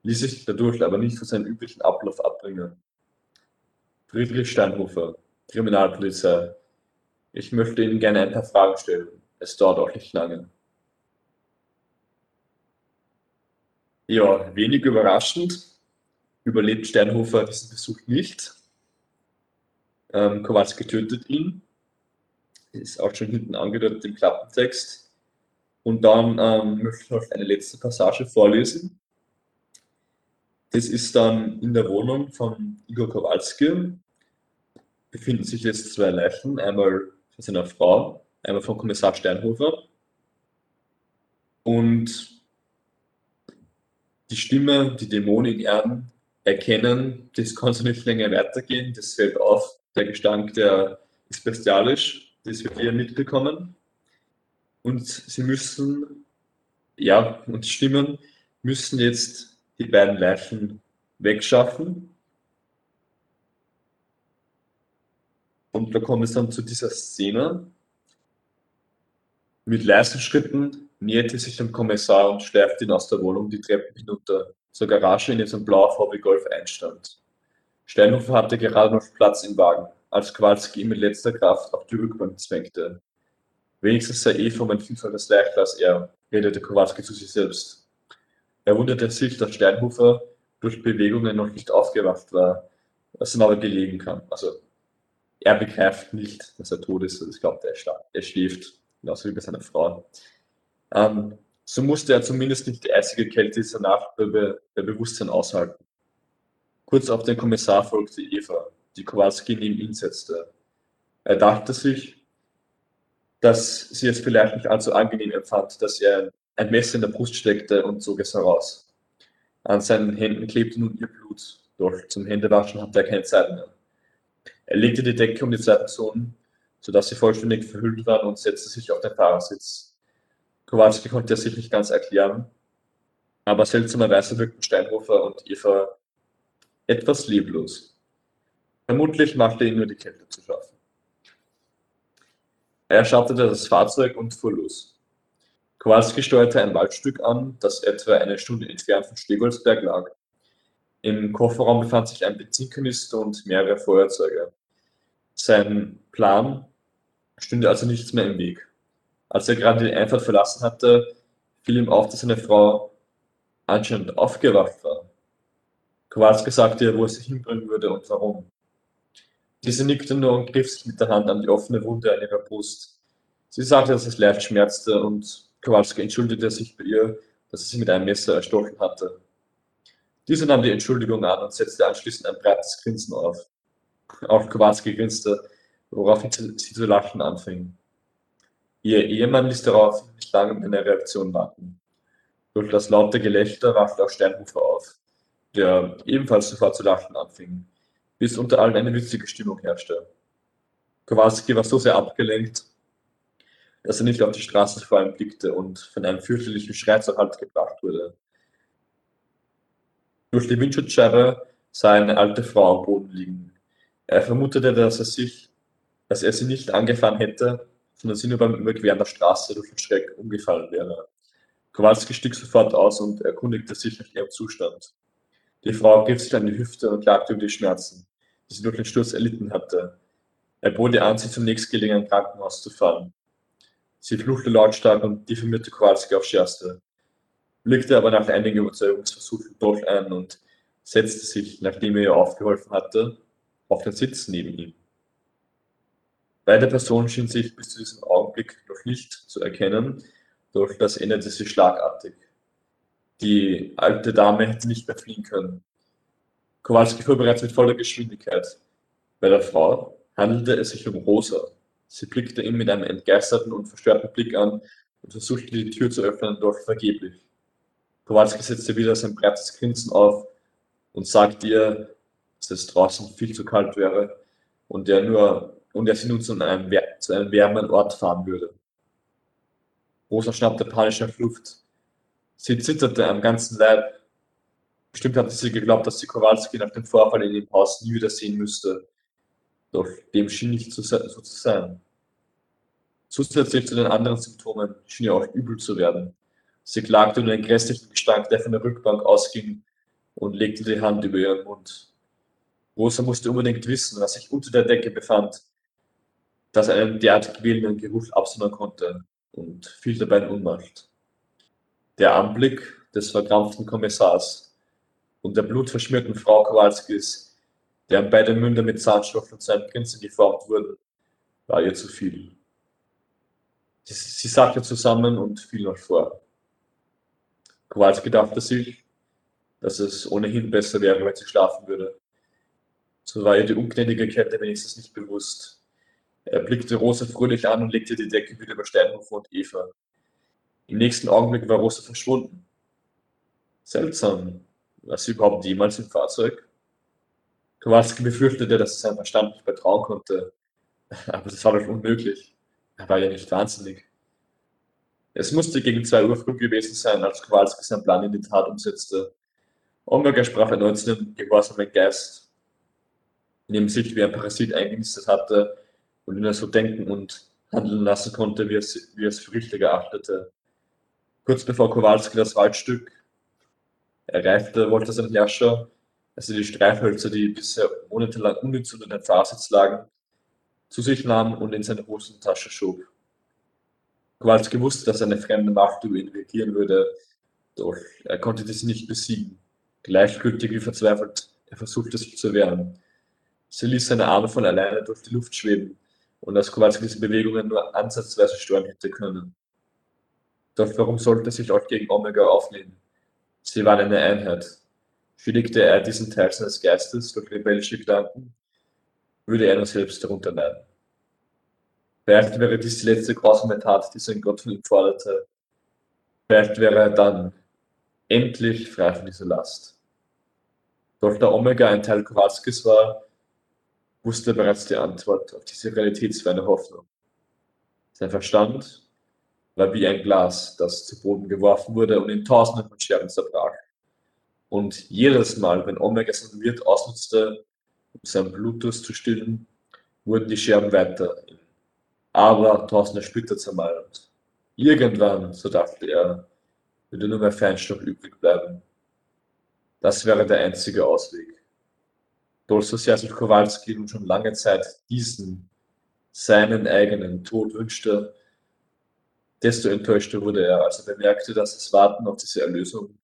Speaker 2: ließ sich dadurch aber nicht von seinem üblichen Ablauf abbringen. Friedrich Steinhofer, Kriminalpolizei. Ich möchte Ihnen gerne ein paar Fragen stellen. Es dauert auch nicht lange. Ja, wenig überraschend überlebt Steinhofer diesen Besuch nicht. Ähm, Kowalski tötet ihn. Ist auch schon hinten angedeutet im Klappentext. Und dann ähm, möchte ich noch eine letzte Passage vorlesen. Das ist dann in der Wohnung von Igor Kowalski. Befinden sich jetzt zwei Leichen, einmal von seiner Frau, einmal von Kommissar Steinhofer. Und die Stimme, die Dämonen in Erden erkennen, das kann so nicht länger weitergehen, das fällt auf, der Gestank, der ist bestialisch, das wird ihr mitbekommen. Und sie müssen, ja, und die Stimmen müssen jetzt die beiden Leichen wegschaffen. Und da kommt es dann zu dieser Szene. Mit leisen Schritten näherte sich dem Kommissar und schleifte ihn aus der Wohnung die Treppen hinunter zur Garage, in der sein blauer VW Golf einstand. Steinhofer hatte gerade noch Platz im Wagen, als Kowalski ihn mit letzter Kraft auf die Rückbank zwängte. Wenigstens sei Eva um ein Vielfaches leichter als er, redete Kowalski zu sich selbst. Er wunderte sich, dass Steinhofer durch Bewegungen noch nicht aufgewacht war, was ihm aber gelegen kann. Also, er begreift nicht, dass er tot ist. Ich glaube, er, er schläft, genauso wie bei seiner Frau. Ähm, so musste er zumindest nicht die eisige Kälte dieser Nacht bei, bei Bewusstsein aushalten. Kurz auf den Kommissar folgte Eva, die Kowalski neben ihn setzte. Er dachte sich, dass sie es vielleicht nicht allzu angenehm empfand, dass er ein Messer in der Brust steckte und zog es heraus. An seinen Händen klebte nun ihr Blut, doch zum Händewaschen hatte er keine Zeit mehr. Er legte die Decke um die zwei Personen, sodass sie vollständig verhüllt waren und setzte sich auf den Fahrersitz. Kowalski konnte er sich nicht ganz erklären, aber seltsamerweise wirkten Steinhofer und Eva etwas leblos. Vermutlich machte ihn nur die Kälte zu schaffen. Er schattete das Fahrzeug und fuhr los. Kowalski steuerte ein Waldstück an, das etwa eine Stunde entfernt von Stegolsberg lag. Im Kofferraum befand sich ein Benzinkanister und mehrere Feuerzeuge. Sein Plan stünde also nichts mehr im Weg. Als er gerade die Einfahrt verlassen hatte, fiel ihm auf, dass seine Frau anscheinend aufgewacht war. Kowalski sagte ihr, wo er sich hinbringen würde und warum. Diese nickte nur und griff sich mit der Hand an die offene Wunde an ihrer Brust. Sie sagte, dass es leicht schmerzte und Kowalski entschuldigte sich bei ihr, dass er sie mit einem Messer erstochen hatte. Diese nahm die Entschuldigung an und setzte anschließend ein breites Grinsen auf. Auch Kowalski grinste, woraufhin sie zu lachen anfing. Ihr Ehemann ließ darauf nicht lange mit einer Reaktion warten. Durch das laute Gelächter wachte auch Steinhofer auf, der ebenfalls sofort zu lachen anfing, bis unter allen eine witzige Stimmung herrschte. Kowalski war so sehr abgelenkt, dass er nicht auf die Straße vor ihm blickte und von einem fürchterlichen Schrei zur Halt gebracht wurde. Durch die Windschutzscheibe sah er eine alte Frau am Boden liegen. Er vermutete, dass er sich, dass er sie nicht angefahren hätte, sondern sie nur beim Überqueren der Straße durch den Schreck umgefallen wäre. Kowalski stieg sofort aus und erkundigte sich nach ihrem Zustand. Die Frau griff sich an die Hüfte und klagte über die Schmerzen, die sie durch den Sturz erlitten hatte. Er bot ihr an, sie zum nächstgelegenen Krankenhaus zu fahren. Sie fluchte lautstark und diffamierte Kowalski aufs Schärfste, blickte aber nach einigen Überzeugungsversuchen doch ein und setzte sich, nachdem er ihr aufgeholfen hatte, auf den Sitz neben ihm. Beide Personen schienen sich bis zu diesem Augenblick noch nicht zu erkennen, doch das änderte sich schlagartig. Die alte Dame hätte nicht mehr fliehen können. Kowalski fuhr bereits mit voller Geschwindigkeit. Bei der Frau handelte es sich um Rosa. Sie blickte ihn mit einem entgeisterten und verstörten Blick an und versuchte die Tür zu öffnen, doch vergeblich. Kowalski setzte wieder sein breites Grinsen auf und sagte ihr, dass es draußen viel zu kalt wäre und er nur und er sie nun zu einem, zu einem wärmeren Ort fahren würde. Rosa schnappte panisch nach Luft. Sie zitterte am ganzen Leib. Bestimmt hatte sie geglaubt, dass sie Kowalski nach dem Vorfall in dem Haus nie wiedersehen müsste. Doch dem schien nicht so zu sein. Zusätzlich zu den anderen Symptomen schien ihr auch übel zu werden. Sie klagte nur den grässlichen Gestank, der von der Rückbank ausging, und legte die Hand über ihren Mund. Rosa musste unbedingt wissen, was sich unter der Decke befand, dass er einen derart quälenden Geruch absondern konnte und fiel dabei in Unmacht. Der Anblick des verkrampften Kommissars und der blutverschmierten Frau Kowalskis, deren beide Münder mit Zahnstoff und seinem Prinzen geformt wurden, war ihr zu viel. Sie, sie sagte zusammen und fiel noch vor. Kowalski dachte sich, dass es ohnehin besser wäre, wenn sie schlafen würde. So war ihr die ungnädige Kette wenigstens nicht bewusst. Er blickte Rosa fröhlich an und legte die Decke wieder über Steinhofer und Eva. Im nächsten Augenblick war Rosa verschwunden. Seltsam. War sie überhaupt jemals im Fahrzeug? Kowalski befürchtete, dass er seinen Verstand nicht vertrauen konnte. Aber das war doch unmöglich. Er war ja nicht wahnsinnig. Es musste gegen zwei Uhr früh gewesen sein, als Kowalski seinen Plan in die Tat umsetzte. Omega sprach erneut zu dem gehorsamen Geist, in dem sich wie ein Parasit eingenistet hatte und ihn so denken und handeln lassen konnte, wie er es, wie es für richtig erachtete. Kurz bevor Kowalski das Waldstück erreichte, wollte sein Herrscher, als er die Streifhölzer, die bisher monatelang ungezündet im Fahrsitz lagen, zu sich nahm und in seine Hosentasche schob. Kowalski wusste, dass eine fremde Macht über ihn regieren würde, doch er konnte diese nicht besiegen. Gleichgültig wie verzweifelt, er versuchte sich zu wehren. Sie ließ seine Arme von alleine durch die Luft schweben und als Kowalski diese Bewegungen nur ansatzweise stören hätte können. Doch warum sollte sich auch gegen Omega aufnehmen? Sie waren eine Einheit. Schädigte er diesen Teil seines Geistes durch rebellische Gedanken, würde er nur selbst darunter leiden. Vielleicht wäre dies die letzte grausame Tat, die sein Gott von ihm forderte. Vielleicht wäre er dann endlich frei von dieser Last. Doch da Omega ein Teil Kowalskis war, wusste er bereits die Antwort auf diese realitätsferne Hoffnung. Sein Verstand war wie ein Glas, das zu Boden geworfen wurde und in Tausenden von Scherben zerbrach. Und jedes Mal, wenn Omega seinen Wirt ausnutzte, um seinen Blutdurst zu stillen, wurden die Scherben weiter in aber tausende Splitter zermalmt. Irgendwann, so dachte er, würde nur mehr Feinstaub übrig bleiben. Das wäre der einzige Ausweg. Sehr sich Kowalski nun schon lange Zeit diesen, seinen eigenen Tod wünschte, desto enttäuschter wurde er, als er bemerkte, dass das Warten auf diese Erlösung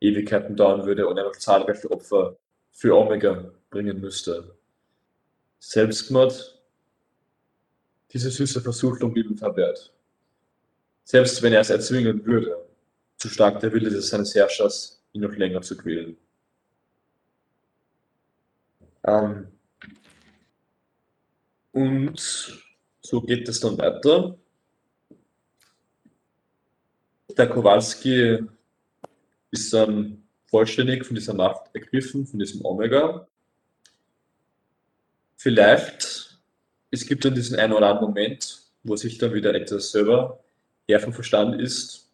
Speaker 2: Ewigkeiten dauern würde und er noch zahlreiche Opfer für Omega bringen müsste. Selbstmord diese süße Versuchung blieb ihm verwehrt. Selbst wenn er es erzwingen würde, zu stark der Wille seines Herrschers, ihn noch länger zu quälen. Ähm und so geht es dann weiter. Der Kowalski ist dann vollständig von dieser Macht ergriffen, von diesem Omega. Vielleicht es gibt dann diesen einen oder anderen Moment, wo sich dann wieder etwas selber Herr vom Verstand ist,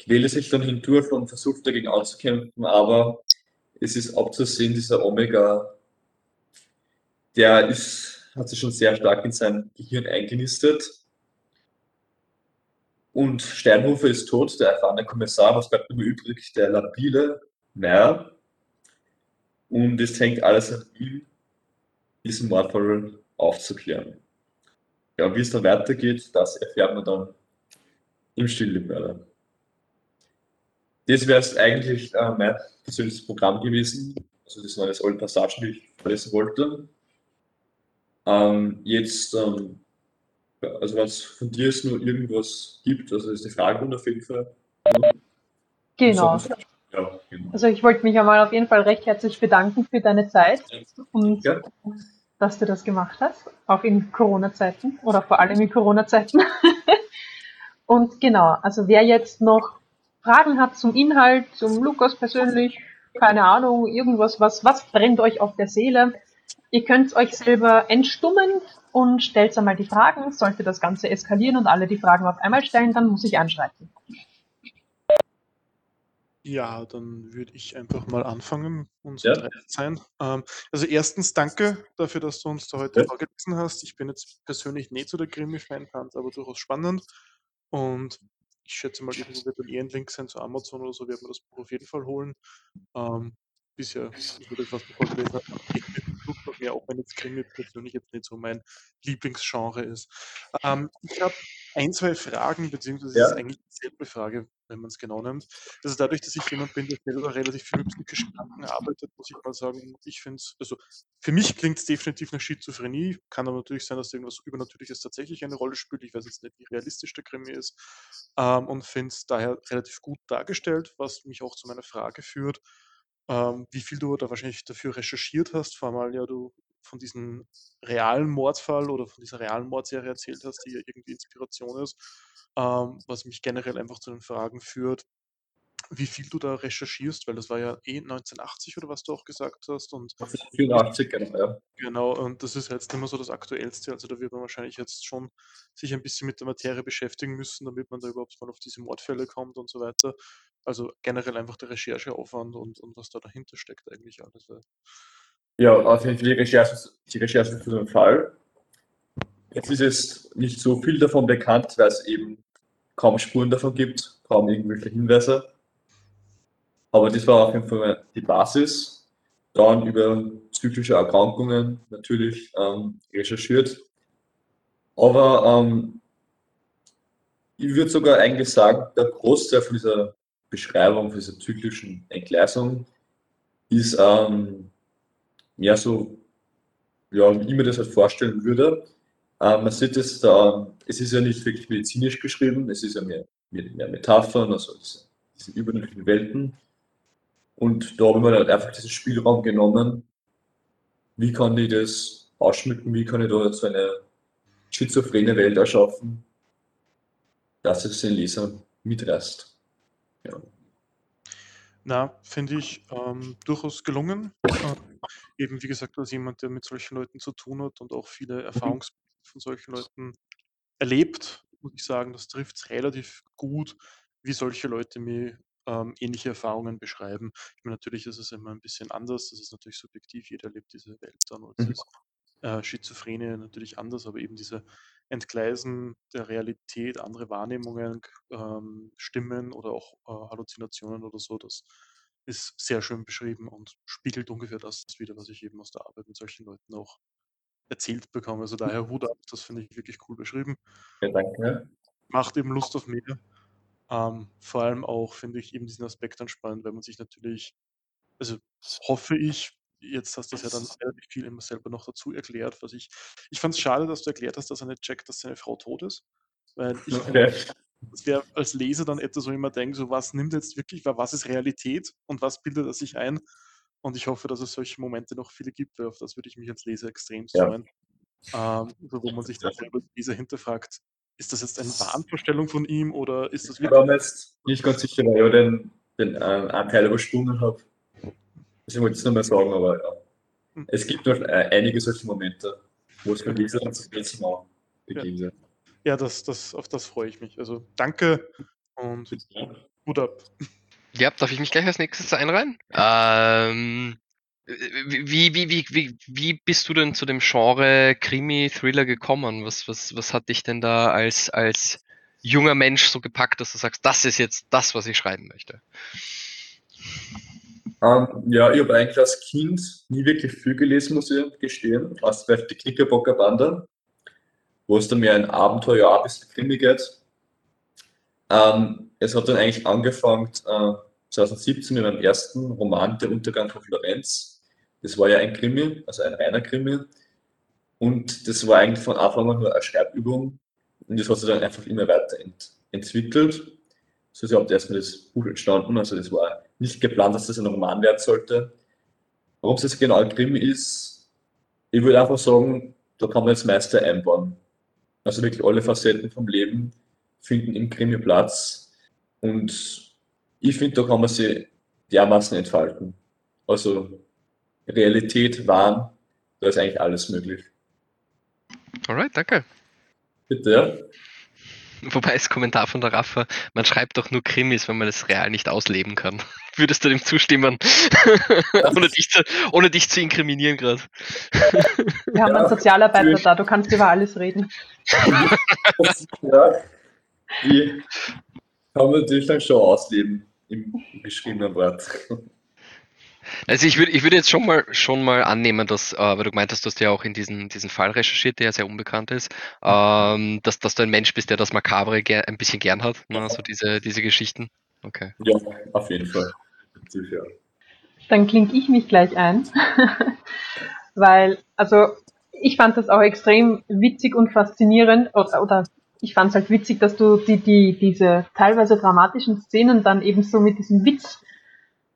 Speaker 2: quäle sich dann hindurch und versucht dagegen anzukämpfen, aber es ist abzusehen, dieser Omega, der ist, hat sich schon sehr stark in sein Gehirn eingenistet. Und Steinhofer ist tot, der erfahrene Kommissar, was bleibt nur übrig? Der labile Meyer. Und es hängt alles an ihm, diesen Mordfall aufzuklären. Ja, wie es dann weitergeht, das erfährt man dann im Stilllebmörder. Das wäre es eigentlich äh, mein persönliches Programm gewesen. Also das waren jetzt alle Passagen, die ich verlesen wollte. Ähm, jetzt, ähm, also es von dir jetzt nur irgendwas gibt, also ist die Fragerunde auf jeden Fall.
Speaker 1: Genau. Ja, genau. Also ich wollte mich einmal auf jeden Fall recht herzlich bedanken für deine Zeit und ja dass du das gemacht hast, auch in Corona-Zeiten oder vor allem in Corona-Zeiten. Und genau, also wer jetzt noch Fragen hat zum Inhalt, zum Lukas persönlich, keine Ahnung, irgendwas, was, was brennt euch auf der Seele, Ihr könnt euch selber entstummen und stellt einmal die Fragen. Sollte das Ganze eskalieren und alle die Fragen auf einmal stellen, dann muss ich anschreiten.
Speaker 3: Ja, dann würde ich einfach mal anfangen und
Speaker 2: Ja.
Speaker 3: so sein. Ähm, also erstens danke dafür, dass du uns da heute
Speaker 2: Ja.
Speaker 3: vorgelesen hast. Ich bin jetzt persönlich nicht so der es aber durchaus spannend. Und ich schätze mal, irgendwo wird dann eh ein Link sein zu Amazon oder so, wird man das Buch auf jeden Fall holen. Ähm, bisher, ich würde was du vorgelesen hast, geht mir auch wenn jetzt Krimi persönlich jetzt nicht so mein Lieblingsgenre ist. Ähm, ich habe ein, zwei Fragen, beziehungsweise
Speaker 2: Ja.
Speaker 3: es ist eigentlich dieselbe Frage, wenn man es genau nimmt. Also dadurch, dass ich jemand bin, der selber relativ viel mit psychischen Kranken arbeitet, muss ich mal sagen, ich finde es, also für mich klingt es definitiv nach Schizophrenie. Kann aber natürlich sein, dass irgendwas Übernatürliches tatsächlich eine Rolle spielt. Ich weiß jetzt nicht, wie realistisch der Krimi ist. Ähm, und finde es daher relativ gut dargestellt, was mich auch zu meiner Frage führt, ähm, wie viel du da wahrscheinlich dafür recherchiert hast, vor allem ja du von diesem realen Mordfall oder von dieser realen Mordserie erzählt hast, die ja irgendwie Inspiration ist, ähm, was mich generell einfach zu den Fragen führt, wie viel du da recherchierst, weil das war ja eh 1980 oder was du auch gesagt hast und
Speaker 2: 84, genau, ja.
Speaker 3: Genau, und das ist jetzt nicht mehr so das Aktuellste. Also da wird man wahrscheinlich jetzt schon sich ein bisschen mit der Materie beschäftigen müssen, damit man da überhaupt mal auf diese Mordfälle kommt und so weiter. Also generell einfach der Rechercheaufwand und, und was da dahinter steckt eigentlich alles.
Speaker 2: Ja, auf jeden Fall die Recherche, die Recherche für den Fall. Jetzt ist es nicht so viel davon bekannt, weil es eben kaum Spuren davon gibt, kaum irgendwelche Hinweise. Aber das war auf jeden Fall die Basis. Dann über psychische Erkrankungen natürlich ähm, recherchiert. Aber ähm, ich würde sogar eigentlich sagen, der Großteil von dieser Beschreibung, von dieser zyklischen Entgleisung ist ähm, mehr so, ja, wie ich mir das halt vorstellen würde. Ähm, man sieht es da, es ist ja nicht wirklich medizinisch geschrieben, es ist ja mehr, mehr, mehr Metaphern, also diese, diese übernatürlichen Welten. Und da habe ich mir halt einfach diesen Spielraum genommen. Wie kann ich das ausschmücken? Wie kann ich da so eine schizophrene Welt erschaffen, dass es den Leser mitreißt? Ja.
Speaker 3: Na, finde ich ähm, durchaus gelungen. Ähm, eben, wie gesagt, als jemand, der mit solchen Leuten zu tun hat und auch viele Erfahrungsberichte von solchen Leuten erlebt, muss ich sagen, das trifft es relativ gut, wie solche Leute mir ähm, ähnliche Erfahrungen beschreiben. Ich meine, natürlich ist es immer ein bisschen anders, das ist natürlich subjektiv, jeder lebt diese Welt dann und
Speaker 2: Mhm.
Speaker 3: ist äh, Schizophrenie natürlich anders, aber eben diese Entgleisen der Realität, andere Wahrnehmungen, ähm, Stimmen oder auch äh, Halluzinationen oder so, das ist sehr schön beschrieben und spiegelt ungefähr das wieder, was ich eben aus der Arbeit mit solchen Leuten auch erzählt bekomme. Also daher Hut ab, das finde ich wirklich cool beschrieben.
Speaker 2: Ja, danke.
Speaker 3: Macht eben Lust auf mehr. Ähm, vor allem auch finde ich eben diesen Aspekt dann spannend, weil man sich natürlich, also hoffe ich, jetzt hast du das ja dann relativ viel immer selber noch dazu erklärt, was ich, ich fand es schade, dass du erklärt hast, dass er nicht checkt, dass seine Frau tot ist, weil ich
Speaker 2: Okay.
Speaker 3: das wäre als Leser dann etwas, wo ich immer denke, so was nimmt jetzt wirklich, wa- was ist Realität und was bildet er sich ein? Und ich hoffe, dass es solche Momente noch viele gibt, weil auf das würde ich mich als Leser extrem
Speaker 2: Ja.
Speaker 3: freuen. Ähm, so, wo man sich dann selber als Leser hinterfragt, ist das jetzt eine Wahnvorstellung von ihm oder ist das
Speaker 2: Ich
Speaker 3: wirklich
Speaker 2: war mir jetzt nicht ganz sicher, weil ich ja den, den äh, Anteil übersprungen habe. Deswegen wollte ich es nochmal sagen, aber ja.
Speaker 3: Hm.
Speaker 2: Es gibt noch äh, einige solche Momente, wo es für Leser dann zum letzten Mal begeben wird.
Speaker 3: Ja, das, das, auf das freue ich mich. Also danke und Hut ab.
Speaker 4: Ja, darf ich mich gleich als nächstes einreihen? Ähm, wie, wie, wie, wie, wie bist du denn zu dem Genre Krimi-Thriller gekommen? Was, was, was hat dich denn da als, als junger Mensch so gepackt, dass du sagst, das ist jetzt das, was ich schreiben möchte?
Speaker 2: Ähm, ja, ich habe eigentlich als Kind nie wirklich viel gelesen, muss ich gestehen. Zum Beispiel die Knickerbocker Bande, wo es dann mehr ein Abenteuer, ein bisschen Krimi geht. Ähm, es hat dann eigentlich angefangen äh, 2017 mit meinem ersten Roman, Der Untergang von Florenz. Das war ja ein Krimi, also ein reiner Krimi. Und das war eigentlich von Anfang an nur eine Schreibübung. Und das hat sich dann einfach immer weiter ent entwickelt. So ist überhaupt erstmal das Buch entstanden. Also das war nicht geplant, dass das ein Roman werden sollte. Warum es jetzt genau ein Krimi ist, ich würde einfach sagen, da kann man jetzt Meister einbauen. Also wirklich alle Facetten vom Leben finden im Krimi Platz. Und ich finde, da kann man sie dermaßen entfalten. Also Realität, Wahn, da ist eigentlich alles möglich.
Speaker 4: Alright, danke.
Speaker 2: Bitte, ja?
Speaker 4: Wobei das Kommentar von der Raffa, man schreibt doch nur Krimis, wenn man es real nicht ausleben kann. Würdest du dem zustimmen? ohne, dich zu, ohne dich zu inkriminieren gerade.
Speaker 1: Wir haben
Speaker 2: Ja,
Speaker 1: einen Sozialarbeiter
Speaker 2: natürlich.
Speaker 1: da, du kannst über alles reden.
Speaker 2: ja. Die kann man natürlich dann schon ausleben im geschriebenen Wort.
Speaker 4: Also ich würde ich würde jetzt schon mal schon mal annehmen, dass, äh, weil du gemeint hast, dass du ja auch in diesen, diesen Fall recherchiert, der ja sehr unbekannt ist, ähm, dass, dass du ein Mensch bist, der das Makabre ein bisschen gern hat, ne? so diese, diese Geschichten. Okay.
Speaker 2: Ja, auf jeden Fall.
Speaker 1: Dann klinge ich mich gleich ein, weil, also ich fand das auch extrem witzig und faszinierend, oder, oder ich fand es halt witzig, dass du die, die, diese teilweise dramatischen Szenen dann eben so mit diesem Witz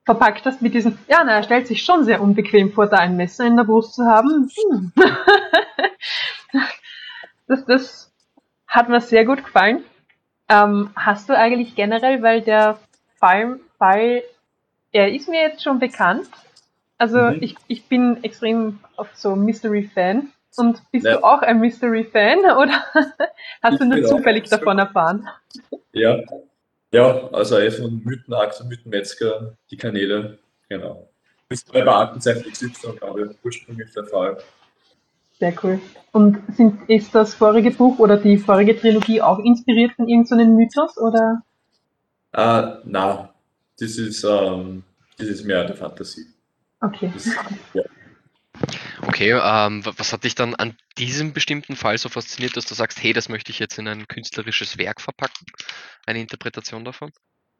Speaker 1: verpackt hast, mit diesem, ja, na, er stellt sich schon sehr unbequem vor, da ein Messer in der Brust zu haben. Hm. das, das hat mir sehr gut gefallen. Ähm, hast du eigentlich generell, weil der Fall, Fall er ist mir jetzt schon bekannt. Also
Speaker 2: Mhm.
Speaker 1: ich, ich bin extrem oft so Mystery-Fan. Und bist
Speaker 2: Ja.
Speaker 1: du auch ein Mystery-Fan oder hast
Speaker 2: Ich
Speaker 1: du nur zufällig davon erfahren?
Speaker 2: Ja, ja also eh von Mythenakt und Mythenmetzger, die Kanäle, genau. Bis bei Beamtenzeichen XY, glaube ich, ursprünglich der Fall.
Speaker 1: Sehr cool. Und sind, ist das vorige Buch oder die vorige Trilogie auch inspiriert von irgendeinem Mythos oder?
Speaker 2: Ah, na, das ist, ähm, das ist mehr der Fantasie.
Speaker 1: Okay.
Speaker 2: Das, ja.
Speaker 4: Okay, ähm, wa- was hat dich dann an diesem bestimmten Fall so fasziniert, dass du sagst, hey, das möchte ich jetzt in ein künstlerisches Werk verpacken? Eine Interpretation davon?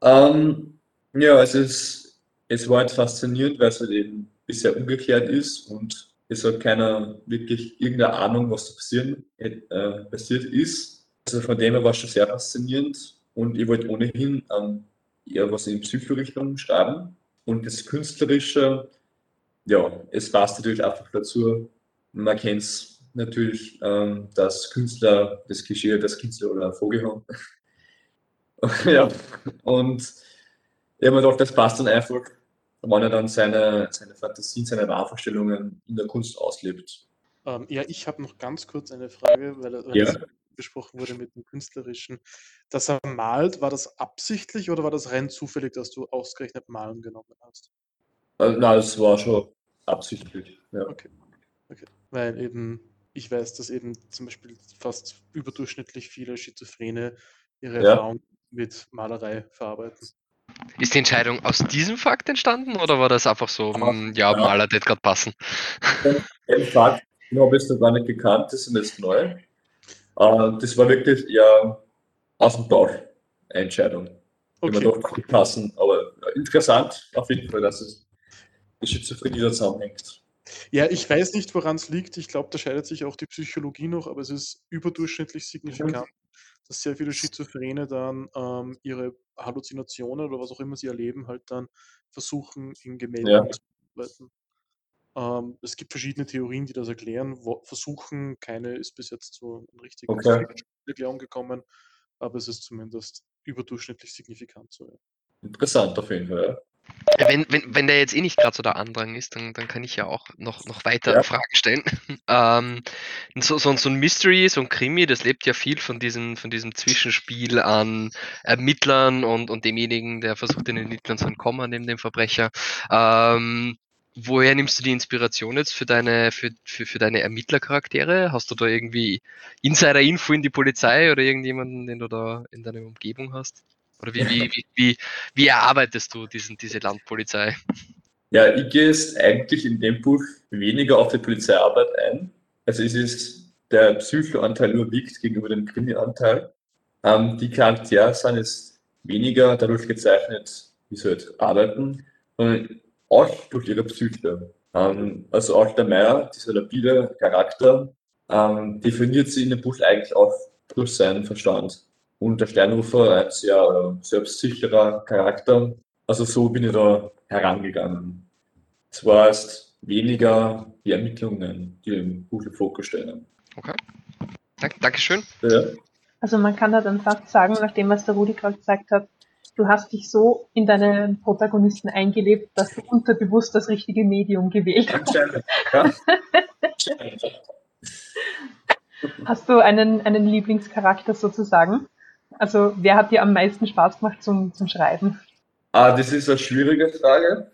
Speaker 2: Ähm, ja, es ist, es war halt faszinierend, weil es halt eben bisher umgekehrt ist und es hat keiner wirklich irgendeine Ahnung, was da passieren, äh, passiert ist. Also von dem her war es schon sehr faszinierend und ich wollte ohnehin ähm, eher was in Psychorichtung schreiben und das Künstlerische, ja, es passt natürlich einfach dazu. Man kennt es natürlich, ähm, dass Künstler das Klischee, dass Künstler oder Vogel haben. ja, und ich habe mir gedacht, das passt dann einfach, wenn er dann seine, seine Fantasien, seine Wahnvorstellungen in der Kunst auslebt.
Speaker 3: Ähm, ja, ich habe noch ganz kurz eine Frage, weil, weil
Speaker 2: Ja.
Speaker 3: das besprochen wurde mit dem Künstlerischen. Dass er malt, war das absichtlich oder war das rein zufällig, dass du ausgerechnet Malen genommen hast?
Speaker 2: Also, na, das war schon absichtlich. Ja.
Speaker 3: Okay. okay. Weil eben, ich weiß, dass eben zum Beispiel fast überdurchschnittlich viele Schizophrene ihre
Speaker 2: Ja.
Speaker 3: Erfahrung mit Malerei verarbeiten.
Speaker 4: Ist die Entscheidung aus diesem Fakt entstanden oder war das einfach so,
Speaker 2: Ja.
Speaker 4: hm, ja,
Speaker 2: Ja.
Speaker 4: Maler, das gerade passen?
Speaker 2: Den Fakt, habe ich noch gar nicht gekannt, das ist jetzt neu. Äh, das war wirklich eher aus dem eine Entscheidung.
Speaker 3: Okay.
Speaker 2: doch gut passen. Aber ja, interessant auf jeden Fall, dass es Schizophrenie da zusammenhängt.
Speaker 3: Ja, ich weiß nicht, woran es liegt. Ich glaube, da scheidet sich auch die Psychologie noch, aber es ist überdurchschnittlich signifikant, dass sehr viele Schizophrene dann ähm, ihre Halluzinationen oder was auch immer sie erleben, halt dann versuchen, in Gemälden
Speaker 2: Ja.
Speaker 3: zu arbeiten. Ähm, es gibt verschiedene Theorien, die das erklären. Wo, versuchen, keine ist bis jetzt zu einer richtigen
Speaker 2: Okay.
Speaker 3: Erklärung gekommen, aber es ist zumindest überdurchschnittlich signifikant so. Ja.
Speaker 2: Interessant auf jeden Fall. Ja.
Speaker 4: Wenn, wenn, wenn der jetzt eh nicht gerade so der Andrang ist, dann, dann kann ich ja auch noch, noch weiter
Speaker 2: Ja.
Speaker 4: Fragen stellen. ähm, so, so, so ein Mystery, so ein Krimi, das lebt ja viel von diesem, von diesem Zwischenspiel an Ermittlern und, und demjenigen, der versucht, den Ermittlern zu entkommen, neben dem Verbrecher. Ähm, woher nimmst du die Inspiration jetzt für deine, für, für, für deine Ermittlercharaktere? Hast du da irgendwie Insider-Info in die Polizei oder irgendjemanden, den du da in deiner Umgebung hast? Oder wie, wie, wie, wie, wie erarbeitest du diesen, diese Landpolizei?
Speaker 2: Ja, ich gehe jetzt eigentlich in dem Buch weniger auf die Polizeiarbeit ein. Also es ist der Psychoanteil überwiegt gegenüber dem Krimi-Anteil. Ähm, die Charaktere sind jetzt weniger dadurch gezeichnet, wie sie halt arbeiten, sondern auch durch ihre Psyche. Ähm, also auch der Meier, dieser labile Charakter, ähm, definiert sie in dem Buch eigentlich auch durch seinen Verstand. Und der Steinrufer ein sehr äh, selbstsicherer Charakter. Also so bin ich da herangegangen. Es war erst weniger die Ermittlungen, die im Buch im Fokus stehen.
Speaker 4: Dank, Dankeschön.
Speaker 2: Ja,
Speaker 1: Also man kann da dann fast sagen, nachdem was der Rudi gerade gesagt hat, du hast dich so in deinen Protagonisten eingelebt, dass du unterbewusst das richtige Medium gewählt hast.
Speaker 2: Ja.
Speaker 1: Hast du einen, einen Lieblingscharakter sozusagen? Also, wer hat dir am meisten Spaß gemacht zum, zum Schreiben?
Speaker 2: Ah, das ist eine schwierige Frage.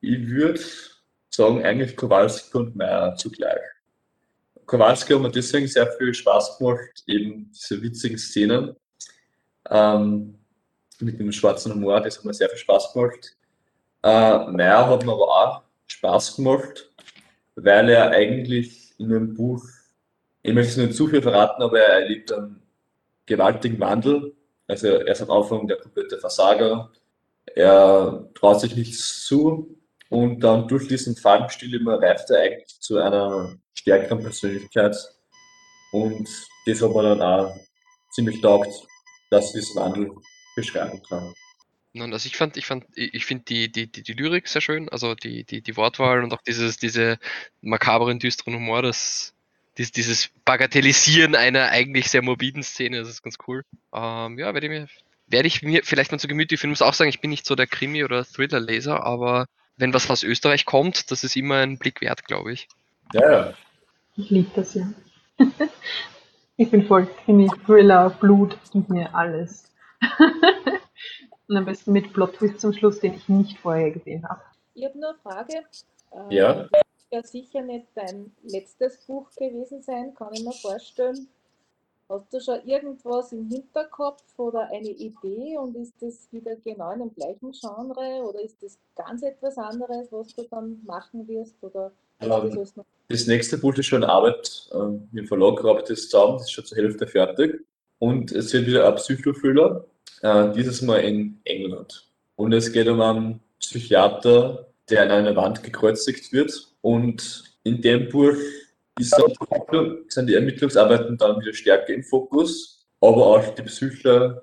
Speaker 2: Ich würde sagen, eigentlich Kowalski und Meyer zugleich. Kowalski hat mir deswegen sehr viel Spaß gemacht, eben diese witzigen Szenen ähm, mit dem schwarzen Humor, das hat mir sehr viel Spaß gemacht. Äh, Meyer hat mir aber auch Spaß gemacht, weil er eigentlich in dem Buch, ich möchte nicht zu viel verraten, aber er erlebt einen gewaltigen Wandel. Also er ist am Anfang der komplette Versager, er traut sich nichts zu und dann durch diesen Fallenstil immer reift er eigentlich zu einer stärkeren Persönlichkeit und das hat mir dann auch ziemlich taugt, dass diesen Wandel beschreiben kann.
Speaker 4: Nein, also ich fand, ich fand, ich finde die, die, die, die Lyrik sehr schön, also die, die, die Wortwahl und auch dieses, diese makaberen, düsteren Humor, das, dieses, dieses Bagatellisieren einer eigentlich sehr morbiden Szene, das ist ganz cool. Ähm, ja, werde ich mir, werde ich mir vielleicht mal zu Gemüte führen. Ich muss auch sagen, ich bin nicht so der Krimi- oder Thriller-Leser, aber wenn was aus Österreich kommt, das ist immer ein Blick wert, glaube ich.
Speaker 2: Ja, ja.
Speaker 1: Ich liebe das ja. ich bin voll Krimi, Thriller, Blut, gib mir alles. Und am besten mit Plot-Twist zum Schluss, den ich nicht vorher gesehen habe.
Speaker 5: Ich habe nur eine Frage.
Speaker 2: Ja.
Speaker 5: Ja sicher nicht dein letztes Buch gewesen sein, kann ich mir vorstellen. Hast du schon irgendwas im Hinterkopf oder eine Idee und ist das wieder genau in dem gleichen Genre oder ist das ganz etwas anderes, was du dann machen wirst oder
Speaker 2: Ähm? Das nächste Buch ist schon in Arbeit. Ähm, Im Verlag arbeitet es zusammen, das ist schon zur Hälfte fertig. Und es wird wieder ein Psychothriller, äh, dieses Mal in England. Und es geht um einen Psychiater, der an einer Wand gekreuzigt wird. Und in dem Buch sind die Ermittlungsarbeiten dann wieder stärker im Fokus, aber auch die Psyche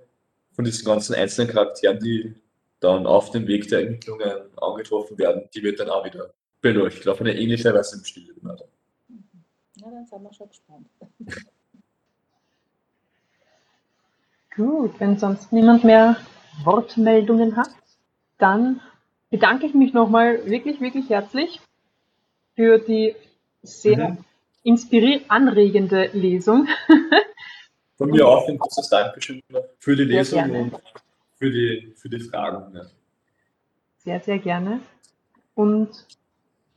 Speaker 2: von diesen ganzen einzelnen Charakteren, die dann auf dem Weg der Ermittlungen angetroffen werden, die wird dann auch wieder beleuchtet, auf eine ähnliche Weise im Stil.
Speaker 5: Ja, dann sind wir schon gespannt.
Speaker 1: Gut, wenn sonst niemand mehr Wortmeldungen hat, dann bedanke ich mich nochmal wirklich, wirklich herzlich für die sehr
Speaker 2: Mhm.
Speaker 1: inspirierend anregende Lesung.
Speaker 2: Von mir auch ein großes Dankeschön für die Lesung und für die, für die Fragen. Ja.
Speaker 1: Sehr, sehr gerne. Und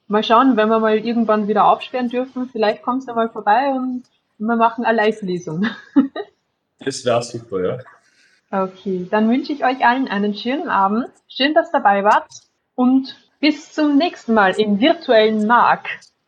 Speaker 1: mal schauen, wenn wir mal irgendwann wieder aufsperren dürfen, vielleicht kommst du mal vorbei und wir machen eine Live-Lesung.
Speaker 2: Das wäre super, ja.
Speaker 1: Okay, dann wünsche ich euch allen einen schönen Abend. Schön, dass ihr dabei wart und bis zum nächsten Mal im virtuellen Markt.